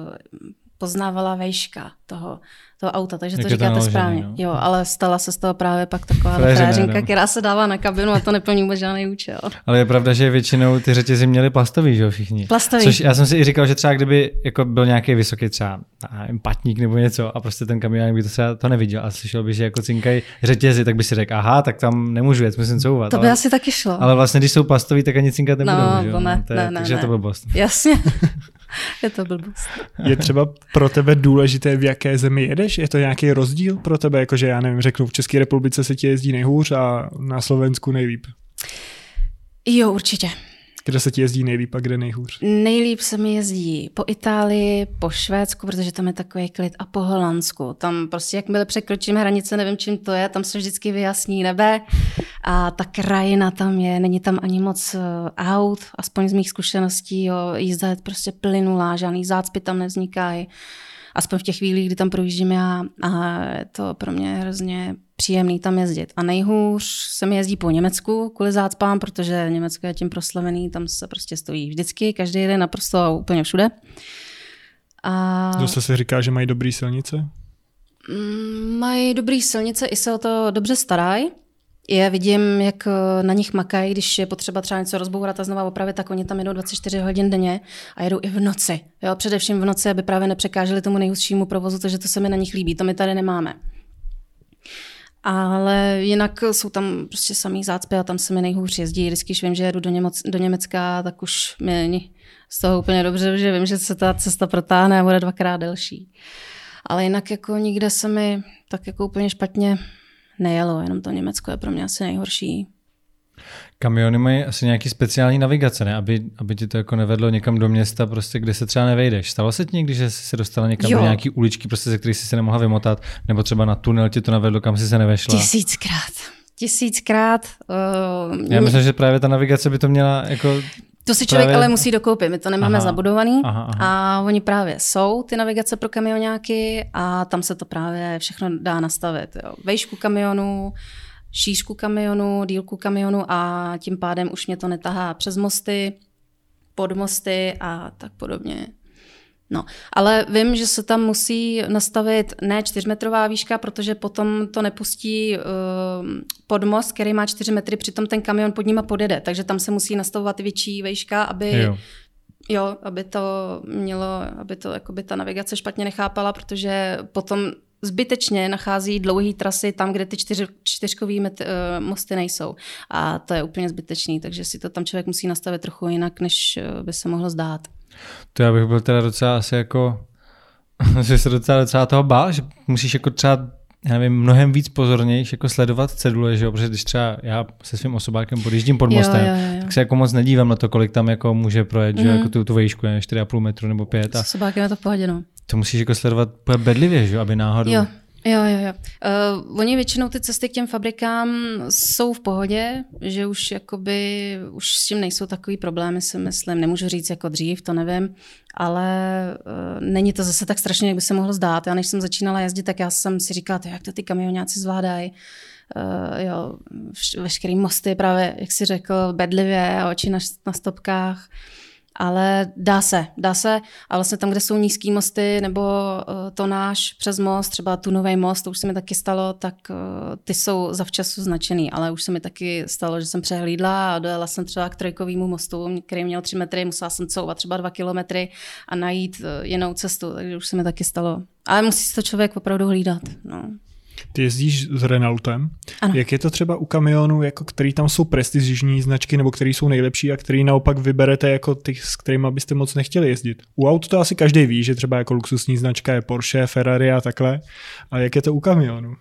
uh, poznávala vejška toho, toho auta, takže Jak to říkáte naložený, správně. No. Jo, ale stala se z toho právě pak taková fréřinka, no. která se dává na kabinu a to neplní vůbec žádný účel. Ale je pravda, že většinou ty řetězy měly plastový, že jo, všichni. Plastový. Což já jsem si i říkal, že třeba kdyby jako byl nějaký vysoký třeba nevím, patník nebo něco a prostě ten kamion by to třeba to neviděl a slyšel by, že jako cinkají řetězy, tak by si řekl, aha, tak tam nemůžu jet, musím couvat. To by ale, asi taky šlo. Ale vlastně, když jsou plastový, tak ani cinkat nebudou, no, že jo? To ne, no, to je, ne, takže ne. to byl blbost. Jasně. je to blbost. Je třeba pro tebe důležité, v jaké zemi jedeš? Je to nějaký rozdíl pro tebe? Jakože já nevím, řeknu, v České republice se ti jezdí nejhůř a na Slovensku nejlíp. Jo, určitě. Kde se ti jezdí nejlíp a kde nejhůř? Nejlíp se mi jezdí po Itálii, po Švédsku, protože tam je takový klid, a po Holandsku. Tam prostě, jakmile překročíme hranice, nevím, čím to je, tam se vždycky vyjasní nebe a ta krajina tam je, není tam ani moc eh, aut, aspoň z mých zkušeností, jo, jízda je prostě plynulá, žádný zácpy tam nevznikají aspoň v těch chvílích, kdy tam projíždím já a to pro mě hrozně příjemný tam jezdit. A nejhůř se mi jezdí po Německu kvůli zácpám, protože Německo je tím proslavený, tam se prostě stojí vždycky, každý den naprosto úplně všude. A... Zase se říká, že mají dobrý silnice? Mm, mají dobrý silnice, i se o to dobře starají. Je vidím, jak eh, na nich makají, když je potřeba třeba něco rozbourat a znova opravit, tak oni tam jedou 24 hodin denně a jedou i v noci. Jo, především v noci, aby právě nepřekáželi tomu nejhustšímu provozu, takže to se mi na nich líbí, to my tady nemáme. Ale jinak jsou tam prostě samý zácpy a tam se mi nejhůř jezdí. Vždycky, když vím, že jedu do, Němoc, do Německa, tak už mi není z toho úplně dobře, že vím, že se ta cesta protáhne a bude dvakrát delší. Ale jinak jako nikde se mi tak jako úplně špatně nejelo, jenom to Německo je pro mě asi nejhorší. Kamiony mají asi nějaký speciální navigace, ne? Aby, aby ti to jako nevedlo někam do města, prostě, kde se třeba nevejdeš. Stalo se ti někdy, že jsi se dostala někam jo. do nějaký uličky, prostě, ze kterých jsi se nemohla vymotat, nebo třeba na tunel ti to navedlo, kam jsi se nevešla? Tisíckrát. Tisíckrát. Uh, Já myslím, že právě ta navigace by to měla jako to si člověk právě... ale musí dokoupit, my to nemáme aha. zabudovaný aha, aha. a oni právě jsou ty navigace pro kamionáky a tam se to právě všechno dá nastavit. Jo. Vejšku kamionu, šířku kamionu, dílku kamionu a tím pádem už mě to netahá přes mosty, pod mosty a tak podobně. No, ale vím, že se tam musí nastavit ne čtyřmetrová výška, protože potom to nepustí uh, pod most, který má čtyři metry, přitom ten kamion pod nima podjede, takže tam se musí nastavovat větší výška, aby jo. Jo, aby to mělo, aby to jakoby ta navigace špatně nechápala, protože potom zbytečně nachází dlouhé trasy tam, kde ty čtyř, čtyřkový met, uh, mosty nejsou. A to je úplně zbytečný, takže si to tam člověk musí nastavit trochu jinak, než uh, by se mohlo zdát. To já bych byl teda docela asi jako, že se docela, docela toho bál, že musíš jako třeba já nevím, mnohem víc pozornějš jako sledovat cedule, že jo? protože když třeba já se svým osobákem podjíždím pod mostem, jo, jo, jo. tak se jako moc nedívám na to, kolik tam jako může projet, mm. že jako tu, tu vejšku, 4,5 metru nebo 5. A s osobákem je to v pohodě, no. To musíš jako sledovat bedlivě, že aby náhodou... Jo. Jo, jo, jo. Uh, oni většinou ty cesty k těm fabrikám jsou v pohodě, že už jakoby, už s tím nejsou takový problémy, si myslím. Nemůžu říct jako dřív, to nevím, ale uh, není to zase tak strašně, jak by se mohlo zdát. Já než jsem začínala jezdit, tak já jsem si říkala, jak to ty kamionáci zvládají. Uh, jo, veškerý mosty právě, jak si řekl, bedlivě a oči na, na stopkách. Ale dá se, dá se a vlastně tam, kde jsou nízký mosty nebo uh, to náš přes most, třeba tu nový most, to už se mi taky stalo, tak uh, ty jsou zavčasu značený, ale už se mi taky stalo, že jsem přehlídla a dojela jsem třeba k trojkovému mostu, který měl tři metry, musela jsem couvat třeba dva kilometry a najít uh, jinou cestu, takže už se mi taky stalo. Ale musí si to člověk opravdu hlídat. No. Ty jezdíš s Renaultem. Ano. Jak je to třeba u kamionů, jako který tam jsou prestižní značky, nebo který jsou nejlepší a který naopak vyberete jako ty, s kterými byste moc nechtěli jezdit? U aut to asi každý ví, že třeba jako luxusní značka je Porsche, Ferrari a takhle. A jak je to u kamionů?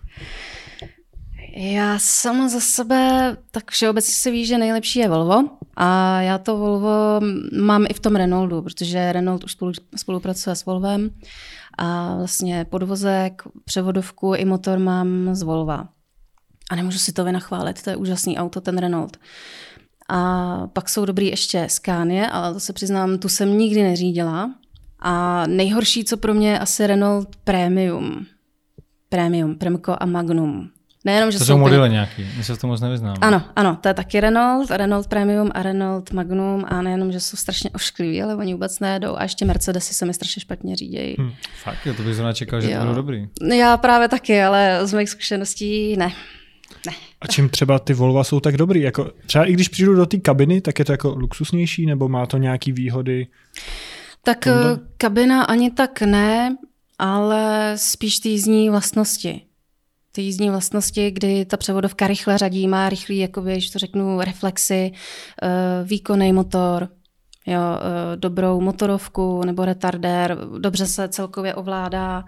Já sama za sebe, tak všeobecně se ví, že nejlepší je Volvo a já to Volvo mám i v tom Renaultu, protože Renault už spolu, spolupracuje s Volvem a vlastně podvozek, převodovku i motor mám z Volva. A nemůžu si to vynachválit, to je úžasný auto, ten Renault. A pak jsou dobrý ještě Scania, ale to se přiznám, tu jsem nikdy neřídila. A nejhorší, co pro mě, asi Renault Premium. Premium, Premco a Magnum. Nejenom, že to jsou, jsou modely nějaký, my se v tom moc nevyznám. Ano, ano, to je taky Renault, Renault Premium a Renault Magnum a nejenom, že jsou strašně oškliví, ale oni vůbec nejedou a ještě Mercedesy se mi strašně špatně řídějí. Hmm, fakt, jo, to bych zrovna čekal, že jo. to bylo dobrý. Já právě taky, ale z mých zkušeností ne. Ne. A čím třeba ty Volva jsou tak dobrý? Jako, třeba i když přijdu do té kabiny, tak je to jako luxusnější, nebo má to nějaké výhody? Tak tomhle? kabina ani tak ne, ale spíš ty jízdní vlastnosti ty jízdní vlastnosti, kdy ta převodovka rychle řadí, má rychlý, jakoby, když to řeknu, reflexy, eh, výkonný motor, jo, eh, dobrou motorovku nebo retardér, dobře se celkově ovládá,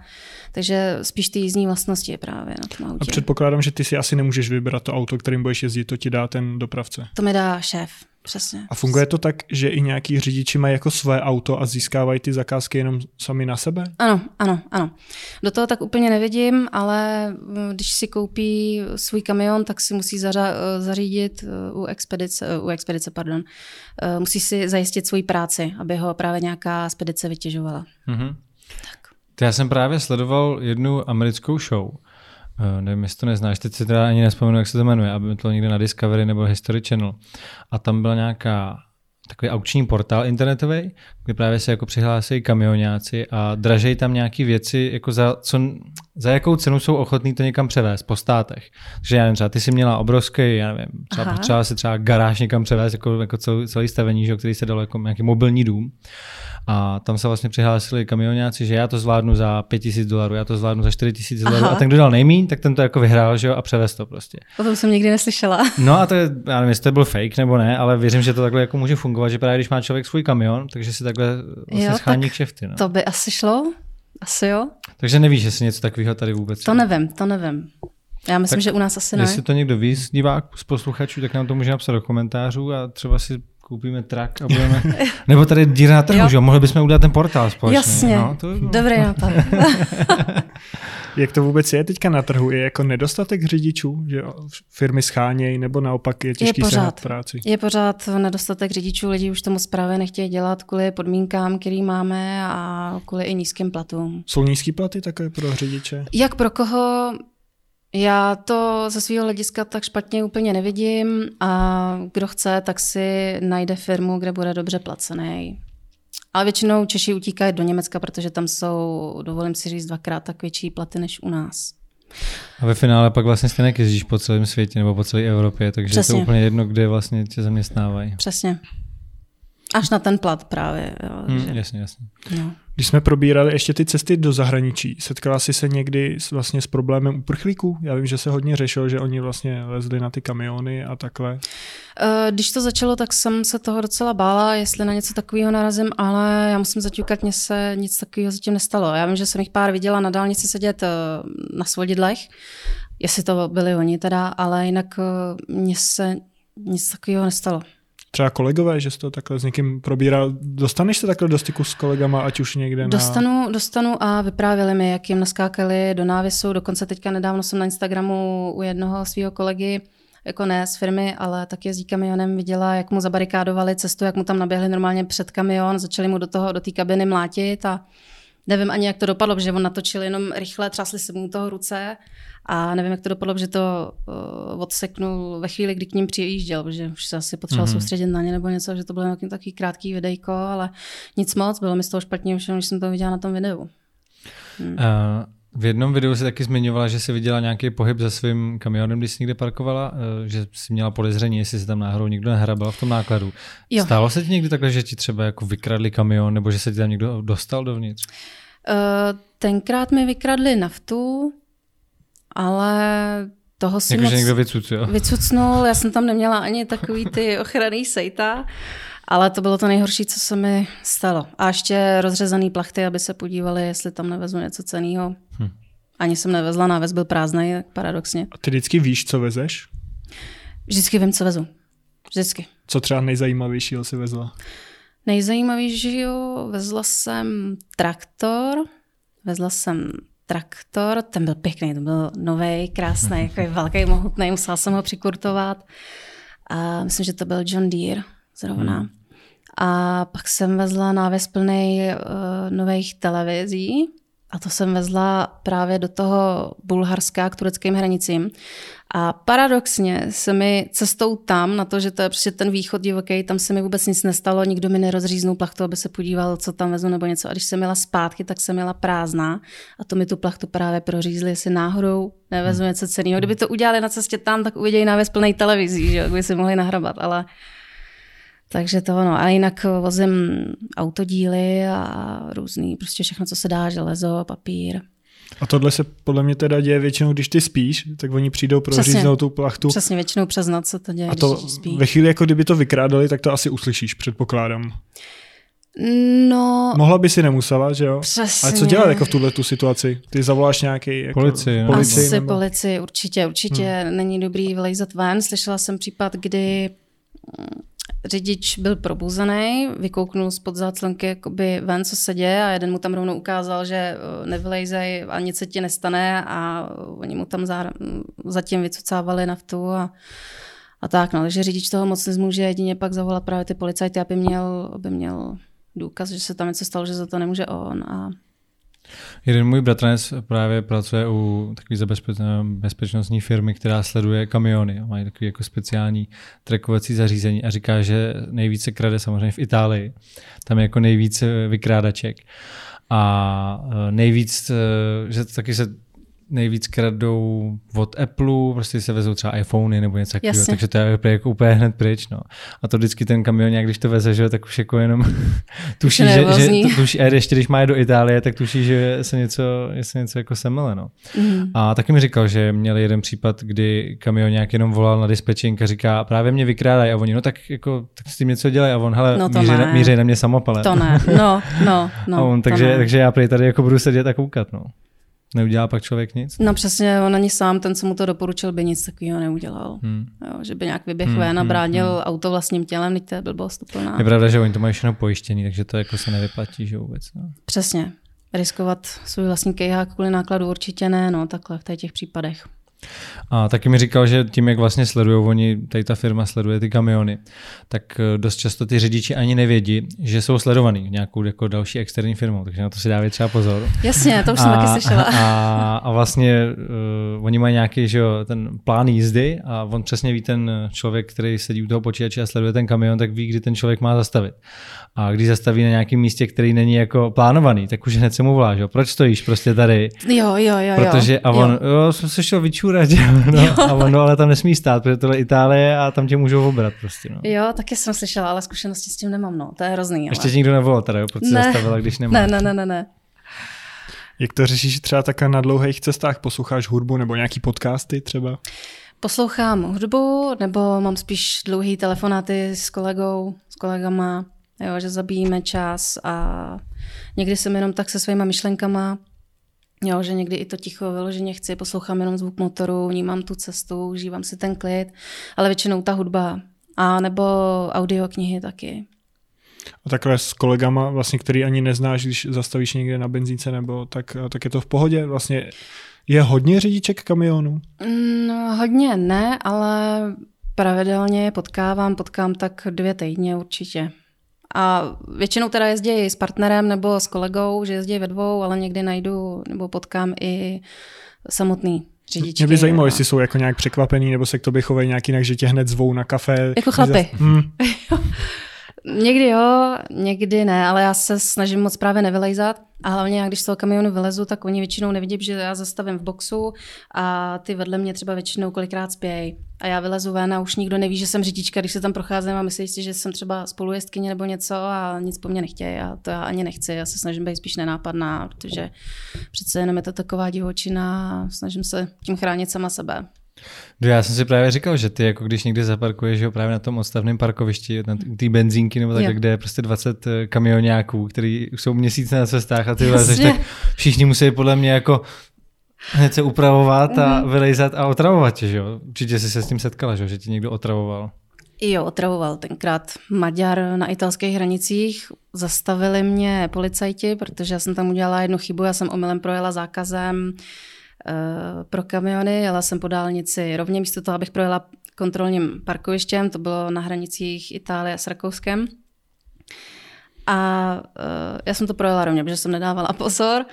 takže spíš ty jízdní vlastnosti je právě na tom autě. A předpokládám, že ty si asi nemůžeš vybrat to auto, kterým budeš jezdit, to ti dá ten dopravce. To mi dá šéf. Přesně. A funguje to tak, že i nějaký řidiči mají jako své auto a získávají ty zakázky jenom sami na sebe? Ano, ano, ano. Do toho tak úplně nevidím, ale mm, když si koupí svůj kamion, tak si musí zařa- zařídit uh, u expedice, uh, u expedice, pardon, musí si zajistit svoji práci, aby ho právě nějaká spedice vytěžovala. Mm-hmm. Tak. Já jsem právě sledoval jednu americkou show, Uh, nevím, jestli to neznáš, teď si teda ani nespomenu, jak se to jmenuje, aby to někde na Discovery nebo History Channel. A tam byla nějaká takový aukční portál internetový, kde právě se jako přihlásí kamionáci a dražejí tam nějaké věci, jako za, co, za jakou cenu jsou ochotní to někam převést po státech. Takže já nevím, třeba ty jsi měla obrovský, já nevím, třeba potřeba si třeba garáž někam převést, jako, jako celý, celý stavení, že, který se dalo jako nějaký mobilní dům. A tam se vlastně přihlásili kamionáci, že já to zvládnu za 5000 dolarů, já to zvládnu za 4000 dolarů. A ten, kdo dal nejmín, tak ten to jako vyhrál, že jo, a převez to prostě. O tom jsem nikdy neslyšela. No a to je, já nevím, jestli to byl fake nebo ne, ale věřím, že to takhle jako může fungovat, že právě když má člověk svůj kamion, takže si takhle vlastně jo, schání kšefty. No. To by asi šlo, asi jo. Takže nevíš, jestli něco takového tady vůbec To nevím, to nevím. Já myslím, tak že u nás asi ne. Jestli to někdo ví z divák, z posluchačů, tak nám to může napsat do komentářů a třeba si koupíme trak a budeme... Nebo tady díra na trhu, že jo? Mohli bychom udělat ten portál společně. Jasně, no, to dobrý nápad. Jak to vůbec je teďka na trhu? Je jako nedostatek řidičů, že firmy schánějí, nebo naopak je těžký je pořád, práci? Je pořád nedostatek řidičů, lidi už tomu zprávě nechtějí dělat kvůli podmínkám, který máme a kvůli i nízkým platům. Jsou nízký platy také pro řidiče? Jak pro koho? Já to ze svého hlediska tak špatně úplně nevidím a kdo chce, tak si najde firmu, kde bude dobře placený. Ale většinou Češi utíkají do Německa, protože tam jsou, dovolím si říct, dvakrát tak větší platy než u nás. A ve finále pak vlastně stejně jezdíš po celém světě nebo po celé Evropě, takže Přesně. je to úplně jedno, kde vlastně tě zaměstnávají. Přesně. Až na ten plat právě. Jo, hmm, že... Jasně, jasně. No. Když jsme probírali ještě ty cesty do zahraničí, setkala jsi se někdy s, vlastně s problémem uprchlíků? Já vím, že se hodně řešilo, že oni vlastně lezli na ty kamiony a takhle. Eh, když to začalo, tak jsem se toho docela bála, jestli na něco takového narazím, ale já musím zaťukat, mně se nic takového zatím nestalo. Já vím, že jsem jich pár viděla na dálnici sedět eh, na svodidlech, jestli to byli oni teda, ale jinak eh, mně se nic takového nestalo třeba kolegové, že jsi to takhle s někým probíral. Dostaneš se takhle do styku s kolegama, ať už někde na... Dostanu, dostanu a vyprávěli mi, jak jim naskákali do návisu. Dokonce teďka nedávno jsem na Instagramu u jednoho svého kolegy, jako ne z firmy, ale tak jezdí kamionem, viděla, jak mu zabarikádovali cestu, jak mu tam naběhli normálně před kamion, začali mu do toho, do té kabiny mlátit a nevím ani, jak to dopadlo, protože on natočil jenom rychle, třásli se mu toho ruce a nevím, jak to dopadlo, že to uh, odseknul ve chvíli, kdy k ním přijížděl, protože už se asi potřeboval mm-hmm. soustředit na ně nebo něco, že to bylo nějaký takový krátký videjko, ale nic moc, bylo mi z toho špatně, už jsem to viděla na tom videu. Hmm. Uh, v jednom videu si taky zmiňovala, že si viděla nějaký pohyb za svým kamionem, když jsi někde parkovala, eh, že si měla podezření, jestli se tam náhodou někdo nehrabal v tom nákladu. Jo. Stalo se ti někdy takhle, že ti třeba jako vykradli kamion, nebo že se ti tam někdo dostal dovnitř? Uh, tenkrát mi vykradli naftu, ale toho si jako, moc... někdo vycucnul. vycucnul, já jsem tam neměla ani takový ty ochranný sejta, ale to bylo to nejhorší, co se mi stalo. A ještě rozřezaný plachty, aby se podívali, jestli tam nevezmu něco ceného. Hm. Ani jsem nevezla, náves byl prázdný, paradoxně. A ty vždycky víš, co vezeš? Vždycky vím, co vezu. Vždycky. Co třeba nejzajímavějšího si vezla? Nejzajímavějšího vezla jsem traktor, vezla jsem traktor, ten byl pěkný, to byl nový, krásný, jako velký, mohutný, musela jsem ho přikurtovat. A myslím, že to byl John Deere zrovna. Hmm. A pak jsem vezla návěs plný uh, nových televizí a to jsem vezla právě do toho Bulharska k tureckým hranicím. A paradoxně se mi cestou tam, na to, že to je prostě ten východ divoký, tam se mi vůbec nic nestalo, nikdo mi nerozříznul plachtu, aby se podíval, co tam vezu nebo něco. A když jsem měla zpátky, tak jsem měla prázdná a to mi tu plachtu právě prořízli, jestli náhodou nevezu hmm. něco ceného. Kdyby to udělali na cestě tam, tak uvidějí návěs plný televizí, že by si mohli nahrabat, ale takže to ono. A jinak vozím autodíly a různý, prostě všechno, co se dá, železo, papír. A tohle se podle mě teda děje většinou, když ty spíš, tak oni přijdou pro říznout tu plachtu. Přesně, většinou přes noc se to děje, A to když spí. ve chvíli, jako kdyby to vykrádali, tak to asi uslyšíš, předpokládám. No... Mohla by si nemusela, že jo? Přesně. Ale co dělat jako v tuhle tu situaci? Ty zavoláš nějaký jako policii, no. policii Asi nebo... policii, určitě. Určitě hmm. není dobrý vylejzat ven. Slyšela jsem případ, kdy řidič byl probuzený, vykouknul spod záclonky jakoby ven, co se děje a jeden mu tam rovnou ukázal, že eh, nevylejzej a nic se ti nestane a oni mu tam za, zatím vycucávali naftu a, a tak. No. Takže řidič toho moc nezmůže, jedině pak zavolat právě ty policajty, aby měl, aby měl důkaz, že se tam něco stalo, že za to nemůže on a Jeden můj bratranec právě pracuje u takové bezpečnostní firmy, která sleduje kamiony. Mají takový jako speciální trackovací zařízení a říká, že nejvíce krade samozřejmě v Itálii. Tam je jako nejvíce vykrádaček. A e, nejvíc, e, že taky se nejvíc kradou od Apple, prostě se vezou třeba iPhony nebo něco takového, takže to je jako úplně hned pryč. No. A to vždycky ten kamion, jak když to veze, že, tak už jako jenom tuší, že, že tuší, a ještě když má je do Itálie, tak tuší, že se něco, že se něco jako semele. No. Mm. A taky mi říkal, že měli jeden případ, kdy kamion nějak jenom volal na dispečink a říká, právě mě vykrádají a oni, no tak jako tak s tím něco dělají a on, hele, no míří, na, míří na mě samopale. To ne, no, no, no. A on, takže, takže já prý tady jako budu sedět a koukat. No. Neudělá pak člověk nic? No přesně, on ani sám, ten, co mu to doporučil, by nic takového neudělal. Hmm. Jo, že by nějak vyběhl hmm, ven a hmm, bránil hmm, auto vlastním tělem, teď to je blbost úplná. Je pravda, že oni to mají všechno pojištění, takže to jako se nevyplatí, že vůbec. No. Přesně. Riskovat svůj vlastní kejhák kvůli nákladu určitě ne, no takhle v těch případech. A taky mi říkal, že tím, jak vlastně sledují oni, tady ta firma sleduje ty kamiony, tak eh, dost často ty řidiči ani nevědí, že jsou sledovaný nějakou jako další externí firmou, takže na to si dávají třeba pozor. Jasně, to už a, jsem taky slyšela. A, a vlastně uh, oni mají nějaký že jo, ten plán jízdy a on přesně ví ten člověk, který sedí u toho počítače a sleduje ten kamion, tak ví, kdy ten člověk má zastavit. A když zastaví na nějakém místě, který není jako plánovaný, tak už hned se mu volá, že? proč stojíš prostě tady? Jo, jo, jo. Protože a on, jo, jo jsem se šel vyčůrat, no, jo. a on, no, ale tam nesmí stát, protože tohle je Itálie a tam tě můžou obrat prostě. No. Jo, taky jsem slyšela, ale zkušenosti s tím nemám, no, to je hrozný. Ale... Ještě nikdo nevolal teda, jo, proč ne. zastavila, když nemá. Ne, ne, ne, ne, ne. Jak to řešíš třeba také na dlouhých cestách? Posloucháš hudbu nebo nějaký podcasty třeba? Poslouchám hudbu, nebo mám spíš dlouhý telefonáty s kolegou, s kolegama, jo, že zabijíme čas a někdy jsem jenom tak se svýma myšlenkama, jo, že někdy i to ticho vyloženě chci, poslouchám jenom zvuk motoru, vnímám tu cestu, užívám si ten klid, ale většinou ta hudba a nebo audioknihy taky. A takhle s kolegama, vlastně, který ani neznáš, když zastavíš někde na benzínce, nebo tak, tak je to v pohodě? Vlastně je hodně řidiček kamionu? No, hodně ne, ale pravidelně potkávám, potkám tak dvě týdně určitě A většinou teda jezdí s partnerem nebo s kolegou, že jezdí ve dvou, ale někdy najdu nebo potkám i samotný řidičky. Mě by zajímalo, jestli jsou jako nějak překvapený, nebo se k tobě chovají nějak jinak, že tě hned zvou na kafe. Jako chlapy. Hmm. někdy jo, někdy ne, ale já se snažím moc právě nevylejzat. A hlavně já, když z toho kamionu vylezu, tak oni většinou nevidí, že já zastavím v boxu a ty vedle mě třeba většinou kolikrát spějí. A já vylezu ven a už nikdo neví, že jsem řidička, když se tam procházím a myslí si, že jsem třeba spolujezdkyně nebo něco a nic po mně nechtějí. A to já ani nechci. Já se snažím být spíš nenápadná, protože přece jenom je to taková divočina a snažím se tím chránit sama sebe. No já jsem si právě říkal, že ty jako když někde zaparkuješ jo, právě na tom odstavném parkovišti, na té benzínky nebo tak, kde je prostě 20 eh, kamionáků, který jsou měsíce na cestách a ty vlezeš, tak všichni musí podle mě jako hned se upravovat a mhm. vylejzat a otravovat tě, že jo? Určitě jsi se s tím setkala, že, že ti někdo otravoval. Jo, otravoval tenkrát Maďar na italských hranicích. Zastavili mě policajti, protože já jsem tam udělala jednu chybu, já jsem omylem projela zákazem pro kamiony. Jela jsem po dálnici rovně místo toho, abych projela kontrolním parkovištěm, to bylo na hranicích Itálie s Rakouskem. A uh, já jsem to projela rovně, protože jsem nedávala pozor.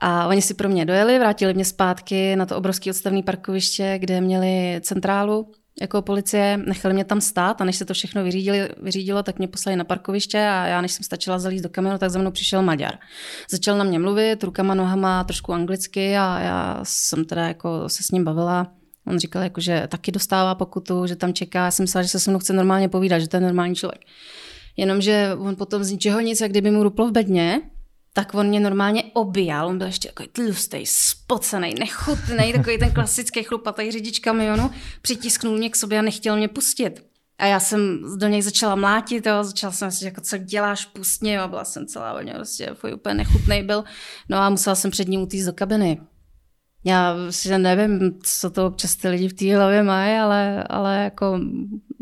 A oni si pro mě dojeli, vrátili mě zpátky na to obrovské odstavné parkoviště, kde měli centrálu jako policie, nechali mě tam stát a než se to všechno vyřídili, vyřídilo, tak mě poslali na parkoviště a já, než jsem stačila zalít do kamionu, tak za mnou přišel Maďar. Začal na mě mluvit rukama, nohama, trošku anglicky a já jsem teda jako se s ním bavila. On říkal, jako, že taky dostává pokutu, že tam čeká. Já jsem myslela, že se se mnou chce normálně povídat, že to je normální člověk. Jenomže on potom z ničeho nic, jak kdyby mu ruplo v bedně, tak on mě normálně objal, on byl ještě takový tlustý, spocený, nechutný, takový ten klasický chlupatý řidič kamionu, přitisknul mě k sobě a nechtěl mě pustit. A já jsem do něj začala mlátit, jo, začala jsem si jako, co děláš, pust mě, a byla jsem celá hodně, prostě fuj, úplně nechutný byl. No a musela jsem před ním utíct do kabiny. Já si nevím, co to občas ty lidi v té hlavě mají, ale, ale jako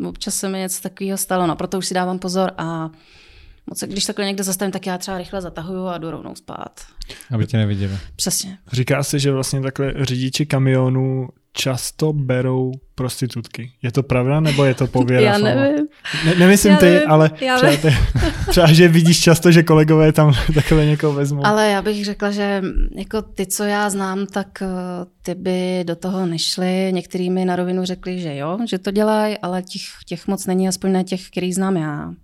občas se mi něco takového stalo, no proto už si dávám pozor a moc, když takhle někde zastavím, tak já třeba rychle zatahuju a jdu rovnou spát. Aby tě neviděli. Přesně. Říká se, že vlastně takhle řidiči kamionů často berou prostitutky. Je to pravda, nebo je to pověra? Já nevím. Ne, nemyslím já ty, nevím. ale já třeba, ty, třeba, že vidíš často, že kolegové tam takhle někoho vezmou. Ale já bych řekla, že jako ty, co já znám, tak eh, ty by do toho nešly. Některými mi na rovinu řekli, že jo, že to dělají, ale těch, těch moc není, aspoň na těch, který znám já.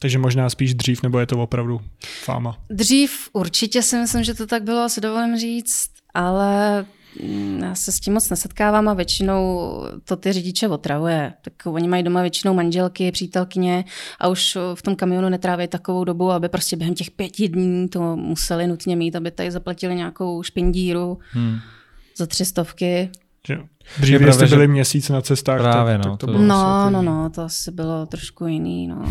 Takže možná spíš dřív, nebo je to opravdu fáma? Dřív určitě si myslím, že to tak bylo, asi dovolím říct, ale mm, já se s tím moc nesetkávám a většinou to ty řidiče otravuje. Tak oni mají doma většinou manželky, přítelkyně a už v tom kamionu netráví takovou dobu, aby prostě během těch pěti dní to museli nutně mít, aby tady zaplatili nějakou špindíru hmm. za tři stovky. Dříve jste byli že... měsíc na cestách, Právě, tak, no, tak to, to bylo No, no, no, to asi bylo trošku jiný, no.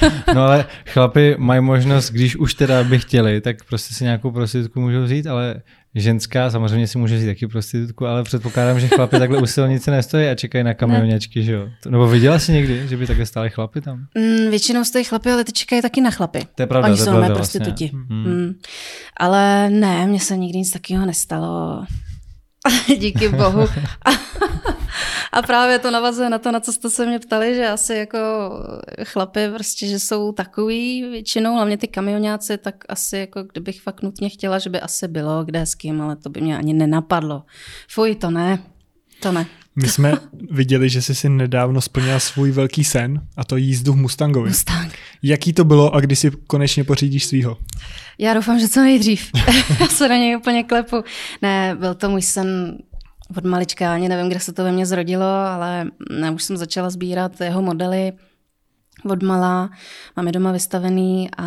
no ale chlapi mají možnost, když už teda by chtěli, tak prostě si nějakou prostitutku můžou vzít, ale ženská samozřejmě si může vzít taky prostitutku, ale předpokládám, že chlapi takhle u silnice nestojí a čekají na kamioněčky, že jo? Nebo viděla jsi někdy, že by takhle stály chlapy tam? Mm, většinou stojí chlapy, ale ty čekají taky na chlapy. To je pravda, Oni to jsou pravda, prostituti. Vlastně. Hmm. Mm. Ale ne, mně se nikdy nic takového nestalo. Díky bohu. A právě to navazuje na to, na co jste se mě ptali, že asi jako chlapy prostě, že jsou takový většinou, hlavně ty kamionáci, tak asi jako kdybych fakt nutně chtěla, že by asi bylo kde s kým, ale to by mě ani nenapadlo. Fuj, to ne, to ne. My jsme viděli, že jsi si nedávno splnila svůj velký sen, a to jízdu v Mustangovi. Mustang. Jaký to bylo a kdy si konečně pořídíš svýho? Já doufám, že co nejdřív. Já se na něj úplně klepu. Ne, byl to můj sen od malička, ani nevím, kde se to ve mně zrodilo, ale ne, už jsem začala sbírat jeho modely od malá. Mám je doma vystavený a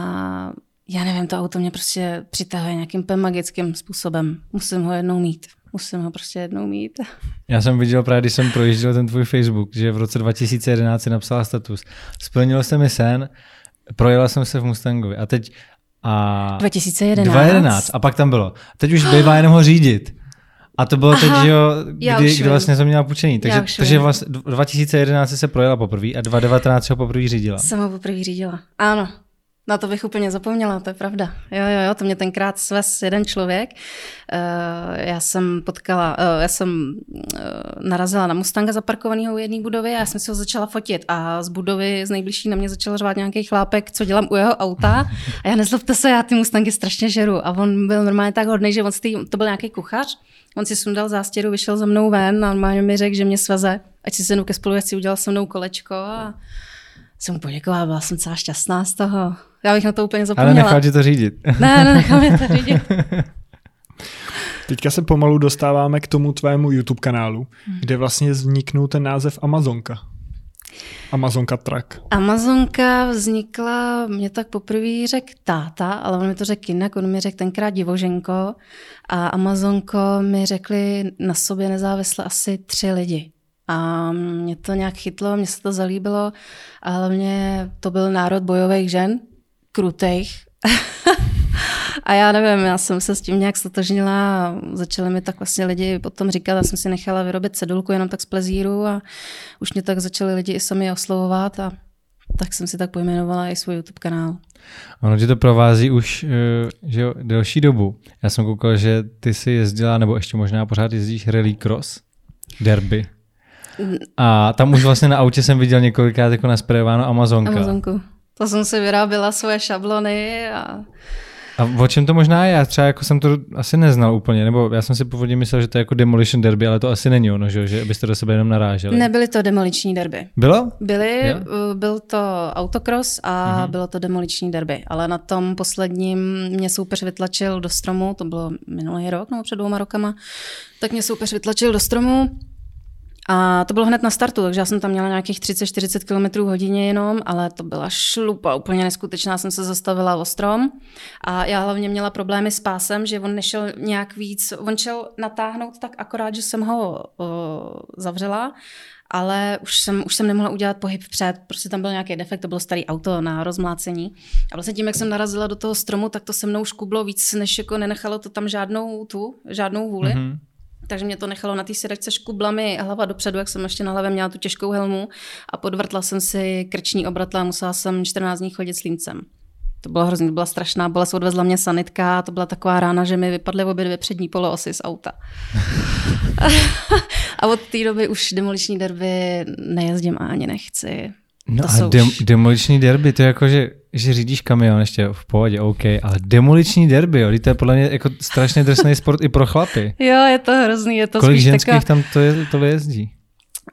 já nevím, to auto mě prostě přitahuje nějakým magickým způsobem. Musím ho jednou mít. Musím ho prostě jednou mít. Já jsem viděl právě, když jsem projížděl ten tvůj Facebook, že v roce 2011 si napsala status. Splnilo se mi sen, projela jsem se v Mustangovi a teď a 2011. 2011 a pak tam bylo. Teď už bývá jenom ho řídit. A to bylo Aha, teď, že jo, kdy, kdy vlastně jsem měla půjčení. Takže, takže vlastně 2011 se projela poprvé a 2019 ho poprvé řídila. Jsem ho poprvé řídila, ano. Na to bych úplně zapomněla, to je pravda. Jo, jo, jo, to mě tenkrát svez jeden člověk. Uh, já jsem potkala, uh, já jsem uh, narazila na Mustanga zaparkovaného u jedné budovy a já jsem si ho začala fotit a z budovy z nejbližší na mě začal řvát nějaký chlápek, co dělám u jeho auta a já nezlobte se, já ty Mustangy strašně žeru a on byl normálně tak hodný, že on si, to byl nějaký kuchař, on si sundal zástěru, vyšel za mnou ven a normálně mi řekl, že mě sveze, ať si sednu ke spolujezdci, udělal se mnou kolečko a jsem mu poděkovala, byla jsem celá šťastná z toho. Já bych na to úplně zapomněla. Ale nechal ti to řídit. Ne, ne, nechal mě to řídit. Teďka se pomalu dostáváme k tomu tvému YouTube kanálu, hmm. kde vlastně vzniknul ten název Amazonka. Amazonka Truck. Amazonka vznikla, mě tak poprvé řekl táta, ale on mi to řekl jinak, on mi řekl tenkrát divoženko a Amazonko mi řekli na sobě nezávisle asi tři lidi. A mě to nějak chytlo, mě se to zalíbilo a hlavně to byl národ bojových žen, krutejch. a já nevím, já jsem se s tím nějak stotožnila a začaly mi tak vlastně lidi potom říkat, já jsem si nechala vyrobit cedulku jenom tak z plezíru a už mě tak začali lidi i sami oslovovat a tak jsem si tak pojmenovala i svůj YouTube kanál. Ono tě to provází už eh, že jo, delší dobu. Já jsem koukal, že ty si jezdila, nebo ještě možná pořád jezdíš rally cross, derby. A tam už vlastně na autě jsem viděl několikrát jako nasprejováno Amazonka. Amazonku. To jsem si vyráběla svoje šablony a... A o čem to možná je? Já třeba jako jsem to asi neznal úplně, nebo já jsem si původně myslel, že to je jako Demolition Derby, ale to asi není ono, že, že byste do sebe jenom naráželi. Nebyly to demoliční derby. Bylo? Byly, jo? byl to autocross a uh-huh. bylo to demoliční derby, ale na tom posledním mě soupeř vytlačil do stromu, to bylo minulý rok, nebo před dvouma rokama, tak mě soupeř vytlačil do stromu, a to bylo hned na startu, takže já jsem tam měla nějakých 30-40 km hodině jenom, ale to byla šlupa úplně neskutečná, jsem se zastavila o strom a já hlavně měla problémy s pásem, že on nešel nějak víc, on šel natáhnout tak akorát, že jsem ho uh, zavřela, ale už jsem, už jsem nemohla udělat pohyb před, prostě tam byl nějaký defekt, to bylo starý auto na rozmlácení. A vlastně tím, jak jsem narazila do toho stromu, tak to se mnou škublo víc, než jako nenechalo to tam žádnou tu, žádnou vůli. Mm-hmm takže mě to nechalo na té sedačce škublami hlava dopředu, jak jsem ještě na hlavě měla tu těžkou helmu a podvrtla jsem si krční obratle a musela jsem 14 dní chodit s límcem. To bylo hrozně, to byla strašná bolest, odvezla mě sanitka to byla taková rána, že mi vypadly obě dvě přední poloosy z auta. a od té doby už demoliční derby nejezdím a ani nechci. No to a dem, už... demoliční derby, to je jako, že, že řídíš kamion ještě v pohodě, OK, ale demoliční derby, jo, to je podle mě jako strašně drsný sport i pro chlapy. Jo, je to hrozný, je to Kolik ženských taková... tam to, je, to jezdí?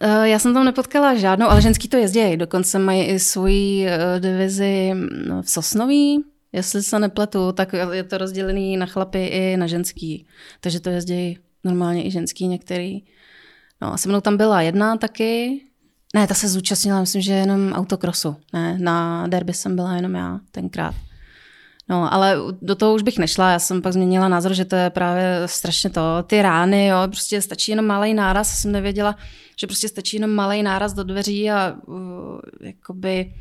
Uh, já jsem tam nepotkala žádnou, ale ženský to jezdí. Dokonce mají i svoji uh, divizi no, v Sosnoví, jestli se nepletu, tak je to rozdělený na chlapy i na ženský. Takže to jezdí normálně i ženský některý. No a se mnou tam byla jedna taky, ne, ta se zúčastnila, myslím, že jenom autokrosu. Ne, na derby jsem byla jenom já tenkrát. No, ale do toho už bych nešla, já jsem pak změnila názor, že to je právě strašně to, ty rány, jo, prostě stačí jenom malý náraz, jsem nevěděla, že prostě stačí jenom malý náraz do dveří a uh, jakoby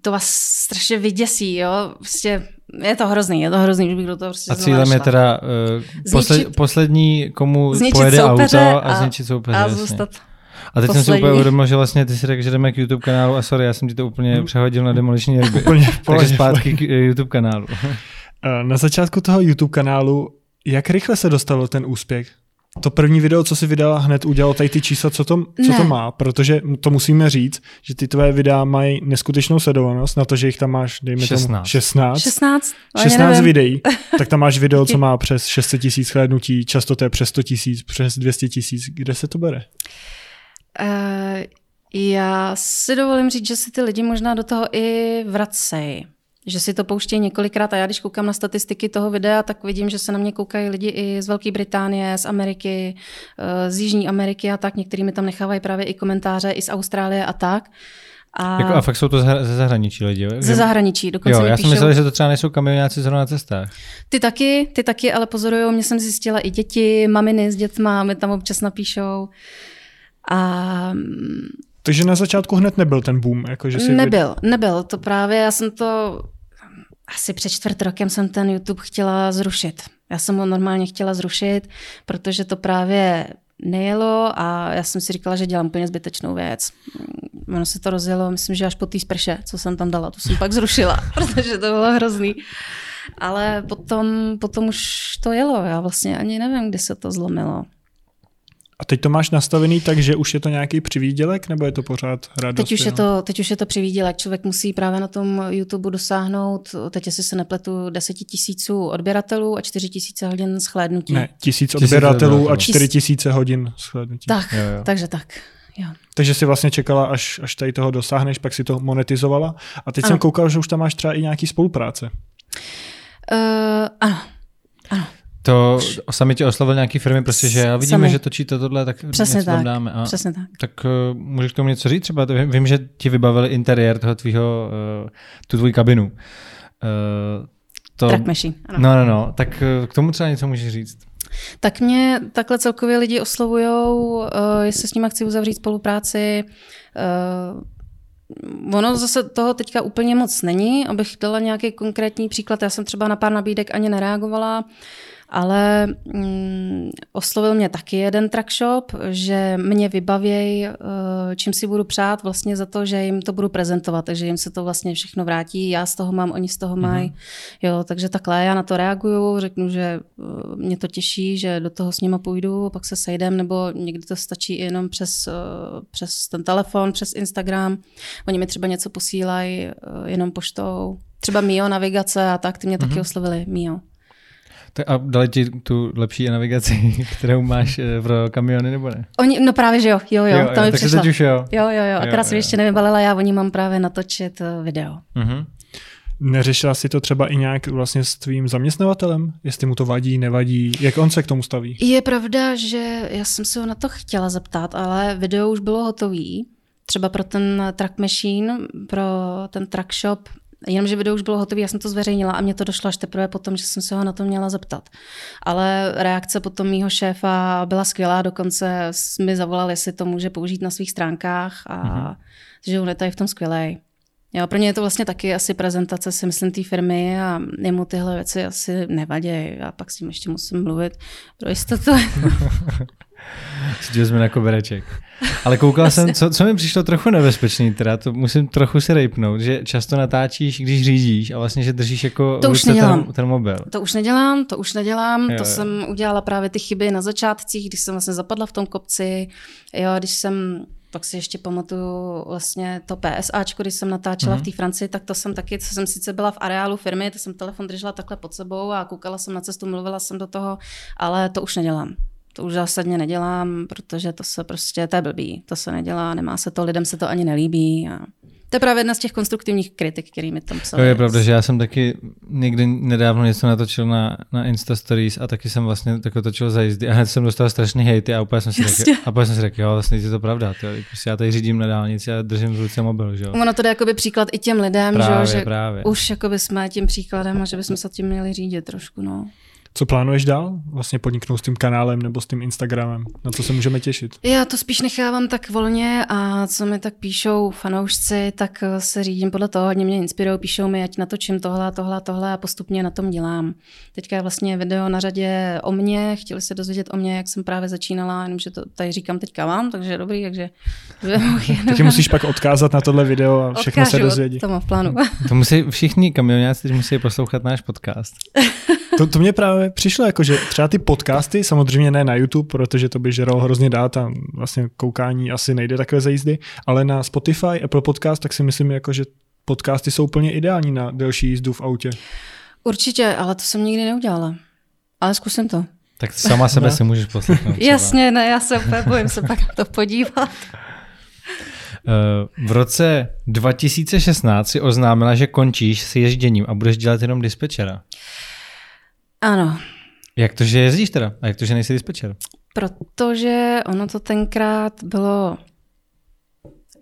to vás strašně vyděsí, jo, prostě je to hrozný, je to hrozný, už bych do toho prostě A cílem je teda uh, posled, poslední, komu pojede auto a, a zničit soupeře. A zůstat a teď poslední. jsem si úplně uvědomil, že vlastně ty si řekl, že jdeme k YouTube kanálu a sorry, já jsem ti to úplně hmm. přehodil na demoliční ryby. úplně Takže zpátky k YouTube kanálu. Eh, na začátku toho YouTube kanálu, jak rychle se dostalo ten úspěch? To první video, co si vydala, hned udělalo tady ty čísla, co to, co to má, protože to musíme říct, že ty tvé videa mají neskutečnou sledovanost na to, že jich tam máš, dejme 16. tomu, 16. 16, 16 videí, tak tam máš video, co má přes 600 tisíc hlednutí, často to je přes 100 tisíc, přes 200 tisíc. Kde se to bere? Uh, já si dovolím říct, že si ty lidi možná do toho i vracejí. Že si to pouštějí několikrát a já když koukám na statistiky toho videa, tak vidím, že se na mě koukají lidi i z Velké Británie, z Ameriky, eh, z Jižní Ameriky a tak. Některými mi tam nechávají právě i komentáře i z Austrálie a tak. A, jako, a fakt jsou to ze zahraničí lidi, jo? Ze zahraničí, dokonce Jo, já jsem myslel, že to třeba nejsou kamionáci zrovna na cestách. Ty taky, ty taky, ale pozorují, mě jsem zjistila i děti, maminy s dětma, mi tam občas napíšou. A takže na začátku hned nebyl ten boom? Jako, že si nebyl, vy... nebyl. To právě, já jsem to, asi před čtvrt rokem jsem ten YouTube chtěla zrušit. Já jsem ho normálně chtěla zrušit, protože to právě nejelo a já jsem si říkala, že dělám úplně zbytečnou věc. ono se to rozjelo, myslím, že až po té sprše, co jsem tam dala, to jsem pak zrušila, protože to bylo hrozný. Ale potom, potom už to jelo, já vlastně ani nevím, kdy se to zlomilo. A teď to máš nastavený tak, že už je to nějaký přivídělek, nebo je to pořád radost? Teď už, je to, teď už je to přivídělek. Člověk musí právě na tom YouTube dosáhnout, teď jestli se nepletu, 10 tisíců odběratelů a 4 tisíce hodin shlédnutí. Ne, tisíc odběratelů a 4 tisíce hodin shlédnutí. Tak, jo, jo. takže tak. Jo. Takže si vlastně čekala, až, až tady toho dosáhneš, pak si to monetizovala. A teď ano. jsem koukal, že už tam máš třeba i nějaký spolupráce. Uh, ano, ano. To sami tě oslovil nějaký firmy, prostě, že já vidíme, sami. že točíte tohle, tak Přesně tak. tam dáme. A, Přesně tak. Tak uh, můžeš k tomu něco říct třeba? Vím, že ti vybavili interiér toho tvýho, uh, tu tvoji kabinu. Uh, to... Track machine, ano. No, no, no. Tak uh, k tomu třeba něco můžeš říct. Tak mě takhle celkově lidi oslovují, uh, jestli s nimi chci uzavřít spolupráci. Uh, ono zase toho teďka úplně moc není, abych dala nějaký konkrétní příklad. Já jsem třeba na pár nabídek ani nereagovala. Ale mm, oslovil mě taky jeden truck shop, že mě vybavěj, eh, čím si budu přát vlastně za to, že jim to budu prezentovat, takže jim se to vlastně všechno vrátí, já z toho mám, oni z toho mají. Mm-hmm. Jo, takže takhle já na to reaguju, řeknu, že eh, mě to těší, že do toho s nima půjdu, pak se sejdem, nebo někdy to stačí jenom přes, eh, přes ten telefon, přes Instagram. Oni mi třeba něco posílají jenom poštou. Třeba Mio navigace a tak, ty mě mm-hmm. taky mhm. oslovili Mio. A dali ti tu lepší navigaci, kterou máš eh, pro kamiony, nebo ne? Oni, no právě, že jo, jo, jo, jo tam jo, přišla. Teď už jo. Jo, jo, jo, akorát jsem ještě nevybalila, já oni mám právě natočit eh, video. Uh-huh. Neřešila si to třeba i nějak vlastně s tvým zaměstnavatelem? Jestli mu to vadí, nevadí? Jak on se k tomu staví? Je pravda, že já jsem se ho na to chtěla zeptat, ale video už bylo hotový. Třeba pro ten track machine, pro ten track shop, Jenomže video už bylo hotové, já jsem to zveřejnila a mě to došlo až teprve potom, že jsem se ho na to měla zeptat. Ale reakce potom mýho šéfa byla skvělá, dokonce mi zavolal, jestli to může použít na svých stránkách a mm-hmm. že on je tady v tom skvělý. Jo, pro ně je to vlastně taky asi prezentace, si myslím, té firmy a jemu tyhle věci asi nevadí. Já pak s ním ještě musím mluvit pro jistotu. Cítil jsme na kobereček. Ale koukal jsem, co, co mi přišlo trochu nebezpečný, teda to musím trochu si rejpnout, že často natáčíš, když řídíš a vlastně, že držíš jako to už nedělám. Ten, ten mobil. To už nedělám, to už nedělám, jo, to jo. jsem udělala právě ty chyby na začátcích, když jsem vlastně zapadla v tom kopci, jo, když jsem pak si ještě pamatuju vlastně to PSAčko, když jsem natáčela mm-hmm. v té Francii, tak to jsem taky, co jsem sice byla v areálu firmy, to jsem telefon držela takhle pod sebou a koukala jsem na cestu, mluvila jsem do toho, ale to už nedělám. To už zásadně nedělám, protože to se prostě, to je blbý, to se nedělá, nemá se to, lidem se to ani nelíbí. A to je právě jedna z těch konstruktivních kritik, který mi tam psali. To je pravda, že já jsem taky někdy nedávno něco natočil na, na Insta Stories a taky jsem vlastně tak točil za jízdy a hned jsem dostal strašný hejty a úplně jsem si řekl, a úplně jsem si řekl, jo, vlastně je to pravda, to, prostě já tady řídím na dálnici a držím v ruce mobil, že jo. Ono to jde jakoby příklad i těm lidem, právě, že, právě. už jakoby jsme tím příkladem a že bychom se tím měli řídit trošku, no. Co plánuješ dál? Vlastně podniknout s tím kanálem nebo s tím Instagramem? Na co se můžeme těšit? Já to spíš nechávám tak volně a co mi tak píšou fanoušci, tak se řídím podle toho, hodně mě inspirují, píšou mi, ať natočím tohle, tohle, tohle a postupně na tom dělám. Teďka je vlastně video na řadě o mně, chtěli se dozvědět o mě, jak jsem právě začínala, jenomže to tady říkám teďka vám, takže dobrý, takže... Teď musíš pak odkázat na tohle video a všechno Odkážu, se dozvědět. To mám v plánu. to musí všichni kamionáci musí poslouchat náš podcast. To, to mě právě přišlo, jako že třeba ty podcasty, samozřejmě ne na YouTube, protože to by žeralo hrozně dát a vlastně koukání asi nejde takové za jízdy, ale na Spotify, Apple Podcast, tak si myslím, jako, že podcasty jsou úplně ideální na delší jízdu v autě. Určitě, ale to jsem nikdy neudělala. Ale zkusím to. Tak sama sebe no. si můžeš poslechnout. Třeba. Jasně, ne, já se úplně bojím se pak na to podívat. Eh, v roce 2016 si oznámila, že končíš s ježděním a budeš dělat jenom dispečera. Ano. Jak to, že jezdíš teda? A jak to, že nejsi dispečer? Protože ono to tenkrát bylo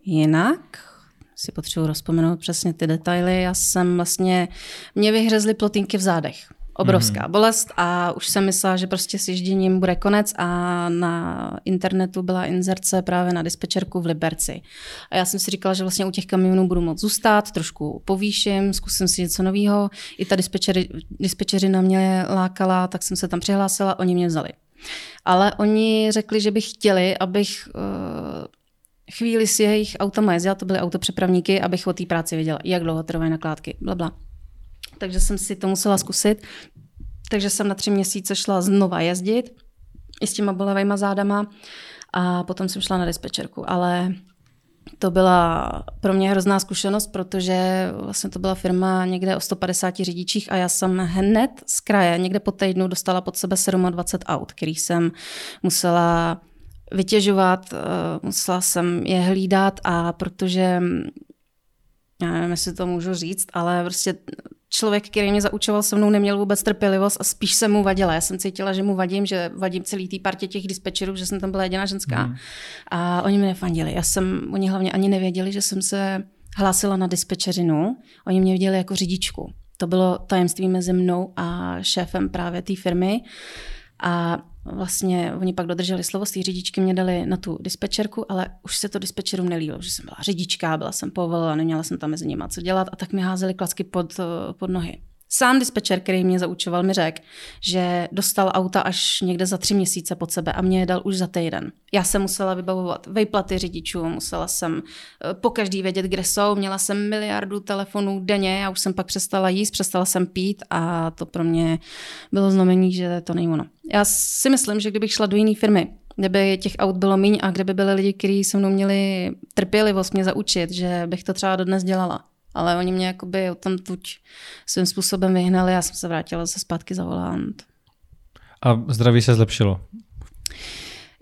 jinak. Si potřebuji rozpomenout přesně ty detaily. Já jsem vlastně, mě vyhřezly plotínky v zádech obrovská mm. bolest a už jsem myslela, že prostě s ježděním bude konec a na internetu byla inzerce právě na dispečerku v Liberci. A já jsem si říkala, že vlastně u těch kamionů budu moc zůstat, trošku povýším, zkusím si něco nového. I ta dispečeri, dispečerina mě lákala, tak jsem se tam přihlásila, oni mě vzali. Ale oni řekli, že by chtěli, abych uh, chvíli s jejich autama jezdila, to byly autopřepravníky, abych o té práci věděla, jak dlouho trvají nakládky, bla, bla. Takže jsem si to musela zkusit. Takže jsem na tři měsíce šla znova jezdit i s těma bolavejma zádama a potom jsem šla na dispečerku, ale to byla pro mě hrozná zkušenost, protože vlastně to byla firma někde o 150 řidičích a já jsem hned z kraje, někde po týdnu dostala pod sebe 27 aut, kterých jsem musela vytěžovat, eh, musela jsem je hlídat a protože já nevím, jestli to můžu říct, ale prostě člověk, který mě zaučoval se mnou, neměl vůbec trpělivost a spíš se mu vadila. Já jsem cítila, že mu vadím, že vadím celý té partě těch dispečerů, že jsem tam byla jediná ženská. Mm. A oni mi nefandili. Já jsem, oni hlavně ani nevěděli, že jsem se hlásila na dispečerinu. Oni mě viděli jako řidičku. To bylo tajemství mezi mnou a šéfem právě té firmy. A vlastně oni pak dodrželi slovo, z té řidičky mě dali na tu dispečerku, ale už se to dispečerům nelílo, že jsem byla řidička, byla jsem povolila, neměla jsem tam mezi nimi co dělat a tak mi házeli klacky pod, pod nohy. Sám dispečer, který mě zaučoval, mi řekl, že dostal auta až někde za tři měsíce pod sebe a mě je dal už za týden. Já jsem musela vybavovat vejplaty řidičů, musela jsem eh, po každý vědět, kde jsou, měla jsem miliardu telefonů denně, já už jsem pak přestala jíst, přestala jsem pít a to pro mě bylo znamení, že to není ono. Já si myslím, že kdybych šla do jiné firmy, kde by těch aut bylo míň a kde by byli lidi, kteří se mnou měli trpělivost mě zaučit, že bych to třeba dodnes dělala ale oni mě jakoby tam tuď svým způsobem vyhnali a jsem se vrátila zase zpátky za volant. A zdraví se zlepšilo?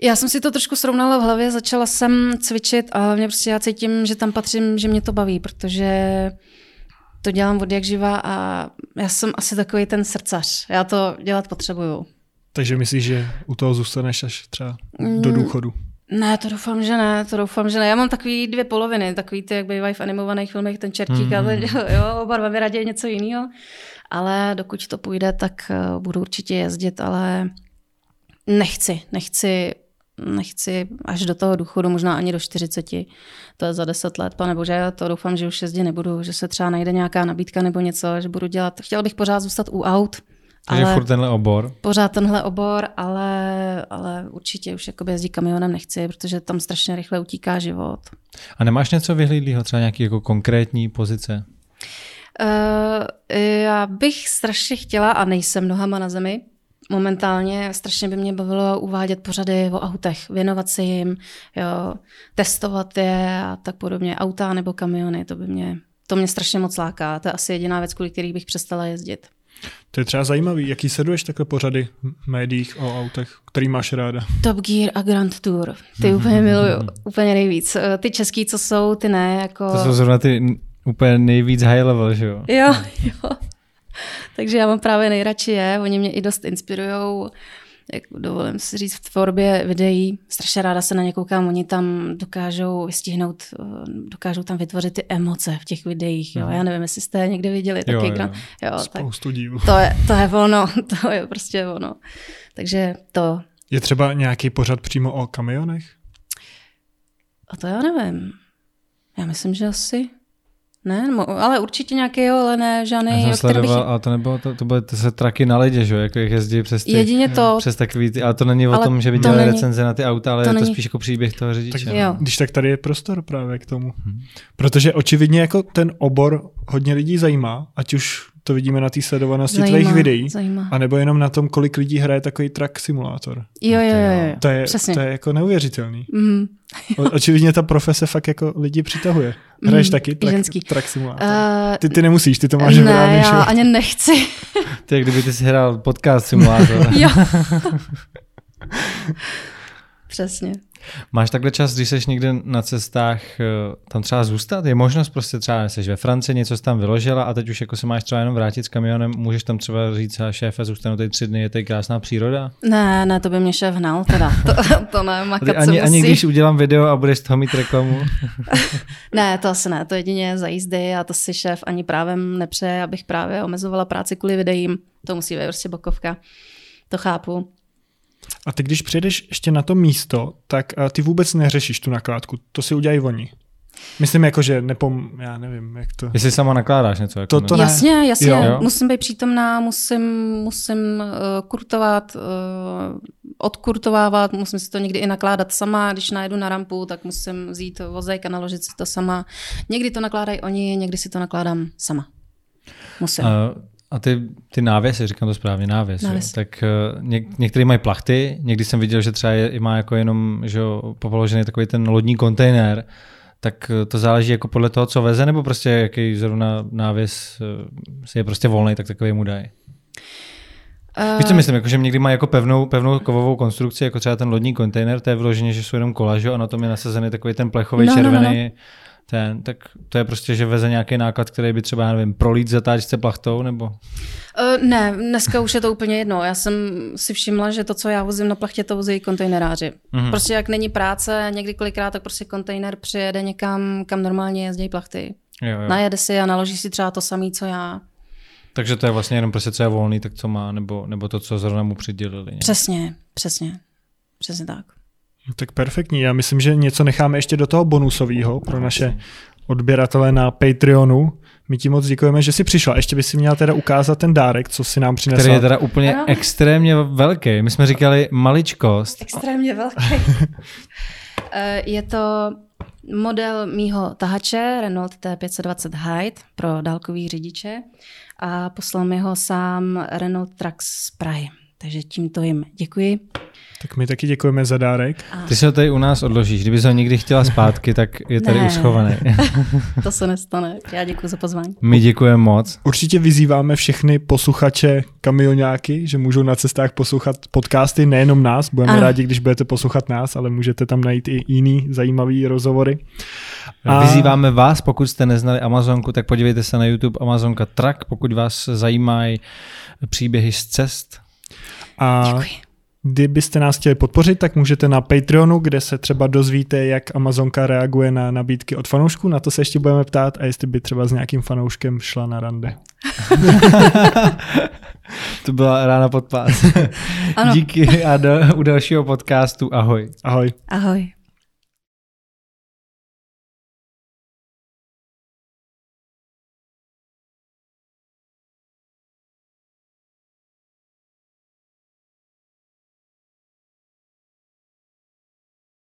Já jsem si to trošku srovnala v hlavě, začala jsem cvičit a hlavně prostě já cítím, že tam patřím, že mě to baví, protože to dělám od jak živa a já jsem asi takový ten srdcař. Já to dělat potřebuju. Takže myslíš, že u toho zůstaneš až třeba do mm, důchodu? Ne, to doufám, že ne, to doufám, že ne. Já mám takový dvě poloviny, takový ty, jak bývají v animovaných filmech, ten čertík, mm. ale jo, oba dva mi raději něco jiného. Ale dokud to půjde, tak uh, budu určitě jezdit, ale nechci, nechci, nechci až do toho důchodu, možná ani do 40, to je za 10 let, pane bože, to doufám, že už jezdit nebudu, že se třeba najde nějaká nabídka nebo něco, že budu dělat, chtěla bych pořád zůstat u aut, takže ale furt tenhle obor? Pořád tenhle obor, ale, ale určitě už jako jezdit kamionem nechci, protože tam strašně rychle utíká život. A nemáš něco vyhlídlého, třeba nějaký jako konkrétní pozice? Uh, já bych strašně chtěla, a nejsem nohama na zemi, momentálně strašně by mě bavilo uvádět pořady o autech, věnovat se jim, jo, testovat je a tak podobně, auta nebo kamiony, to by mě, to mě strašně moc láká. To je asi jediná věc, kvůli kterých bych přestala jezdit. To je třeba zajímavý. Jaký sleduješ takhle pořady v médiích o autech, který máš ráda? Top Gear a Grand Tour. Ty úplně miluju. úplně nejvíc. Eh, ty český, co jsou, ty ne. Jako... To jsou zrovna ty úplně nejvíc high level, že jo? Jo, jo. Takže já mám právě nejradši je. Oni mě i dost inspirujou jak dovolím si říct, v tvorbě videí. Strašně ráda se na ně koukám, oni tam dokážou vystihnout, eh, dokážou tam vytvořit ty emoce v těch videích. Jo. Mhm. Já nevím, jestli jste někde viděli jo, taky. Jo. Gran... Jo, Spoustu tak dílů. To je, to je ono, to je prostě ono. Takže to. Je třeba nějaký pořad přímo o kamionech? A to já nevím. Já myslím, že asi ne, ale určitě nějaký jo, ale ne, žádný. Já jsem sledoval, bych... ale to nebylo, to, to byly to se traky na ledě, že jo, jako jak jezdí přes ty, Jedině to. Přes takový ty, ale to není ale o tom, že by dělali není, recenze na ty auta, ale to je to není. spíš jako příběh toho řidiče. Tak, no. jo. Když tak tady je prostor právě k tomu. Hmm. Protože očividně jako ten obor hodně lidí zajímá, ať už to vidíme na té sledovanosti zajímá, tvých videí, zajímá. anebo jenom na tom, kolik lidí hraje takový track simulátor. Jo, jo, jo. jo. To, je, Přesně. to je jako neuvěřitelný. Mm. O, očividně ta profese fakt jako lidi přitahuje. Hraješ mm, taky track, Ženský. track simulátor? Uh, ty, ty nemusíš, ty to máš Ne, já show. ani nechci. to je, kdyby ty si hrál podcast simulátor. jo. Přesně. Máš takhle čas, když jsi někde na cestách, eh, tam třeba zůstat? Je možnost prostě třeba, jsi ve Francii, něco jsi tam vyložila a teď už jako se máš třeba jenom vrátit s kamionem, můžeš tam třeba říct, a šéfe, zůstanu tady tři dny, je tady krásná příroda? Ne, ne, to by mě šéf hnal, teda, to, to ne, makat ani, ani když udělám video a budeš toho mít reklamu? ne, to asi ne, to jedině za jízdy a to si šéf ani právem nepřeje, abych právě omezovala práci kvůli videím, to musí být prostě bokovka, to chápu. A ty, když přijedeš ještě na to místo, tak ty vůbec neřešíš tu nakládku, to si udělají oni. Myslím jako, že nepom... Já nevím, jak to... Jestli sama nakládáš něco. Jako To- to ne. Jasně, jasně. Jo. Jo. Musím být přítomná, musím, musím uh, kurtovat, uh, odkurtovávat, musím si to někdy i nakládat sama. Když najedu na rampu, tak musím vzít vozejk a naložit si to sama. Někdy to nakládají oni, někdy si to nakládám sama. Musím. Uh, A, ty, ty návěsy, říkám to správně, návěs, jo, Návěs. tak uh, něk, některý mají plachty, někdy jsem viděl, že třeba je, má jako jenom že jo, položený takový ten lodní kontejner, tak eh, to záleží jako podle toho, co veze, nebo prostě jaký zrovna návěs eh, si je prostě volný, tak takový mu dají. Víš, co myslím, jako, že někdy má jako pevnou, pevnou kovovou konstrukci, jako třeba ten lodní kontejner, to je vyloženě, že jsou jenom kola, že? jo, a na tom je nasazený takový ten plechový No, no, no, červený, ten, tak to je prostě, že veze nějaký náklad, který by třeba, já nevím, prolít zatáčce plachtou, nebo... Uh, ne, dneska už je to úplně jedno. Já jsem si všimla, že to, co já vozím na plachtě, to vozí kontejneráři. Mm-hmm. Prostě jak není práce, někdy kolikrát, tak prostě kontejner přijede někam, kam normálně jezdí plachty. Jo, jo. Najede si a naloží si třeba to samé, co já. Takže to je vlastně jenom prostě, co je volný, tak co má, nebo, nebo to, co zrovna mu přidělili. nějak. Přesně, přesně. Přesně tak. No Tak perfektní. Já myslím, že něco necháme ještě do toho bonusového pro naše odběratele na Patreonu. My ti moc děkujeme, že jsi přišla. Ještě by si měla teda ukázat ten dárek, co si nám přinesla. Který je teda úplně Ano. extrémně velký. My jsme říkali maličkost. Extrémně velký. Eh, je to model mýho tahače Renault T520 Hyde pro dálkový řidiče a poslal mi ho sám Renault Trax z Prahy. Takže tímto jim děkuji. Tak my taky děkujeme za dárek. Ty se ho tady u nás odložíš. Kdyby se ho někdy chtěla zpátky, tak je tady Ne. uschovaný. To se nestane. Já děkuji za pozvání. My děkujeme moc. Určitě vyzýváme všechny posluchače kamionáky, že můžou na cestách poslouchat podcasty, nejenom nás. Budeme Ano. rádi, když budete poslouchat nás, ale můžete tam najít i jiný zajímavý rozhovory. A- Vyzýváme vás, pokud jste neznali Amazonku, tak podívejte se na YouTube Amazonka Truck, pokud vás zajímají příběhy z cest. A Děkuji. Kdybyste nás chtěli podpořit, tak můžete na Patreonu, kde se třeba dozvíte, jak Amazonka reaguje na nabídky od fanoušků. Na to se ještě budeme ptát a jestli by třeba s nějakým fanouškem šla na rande. To byla rána pod pás. Ano. Díky a do, u dalšího podcastu ahoj. Ahoj. Ahoj.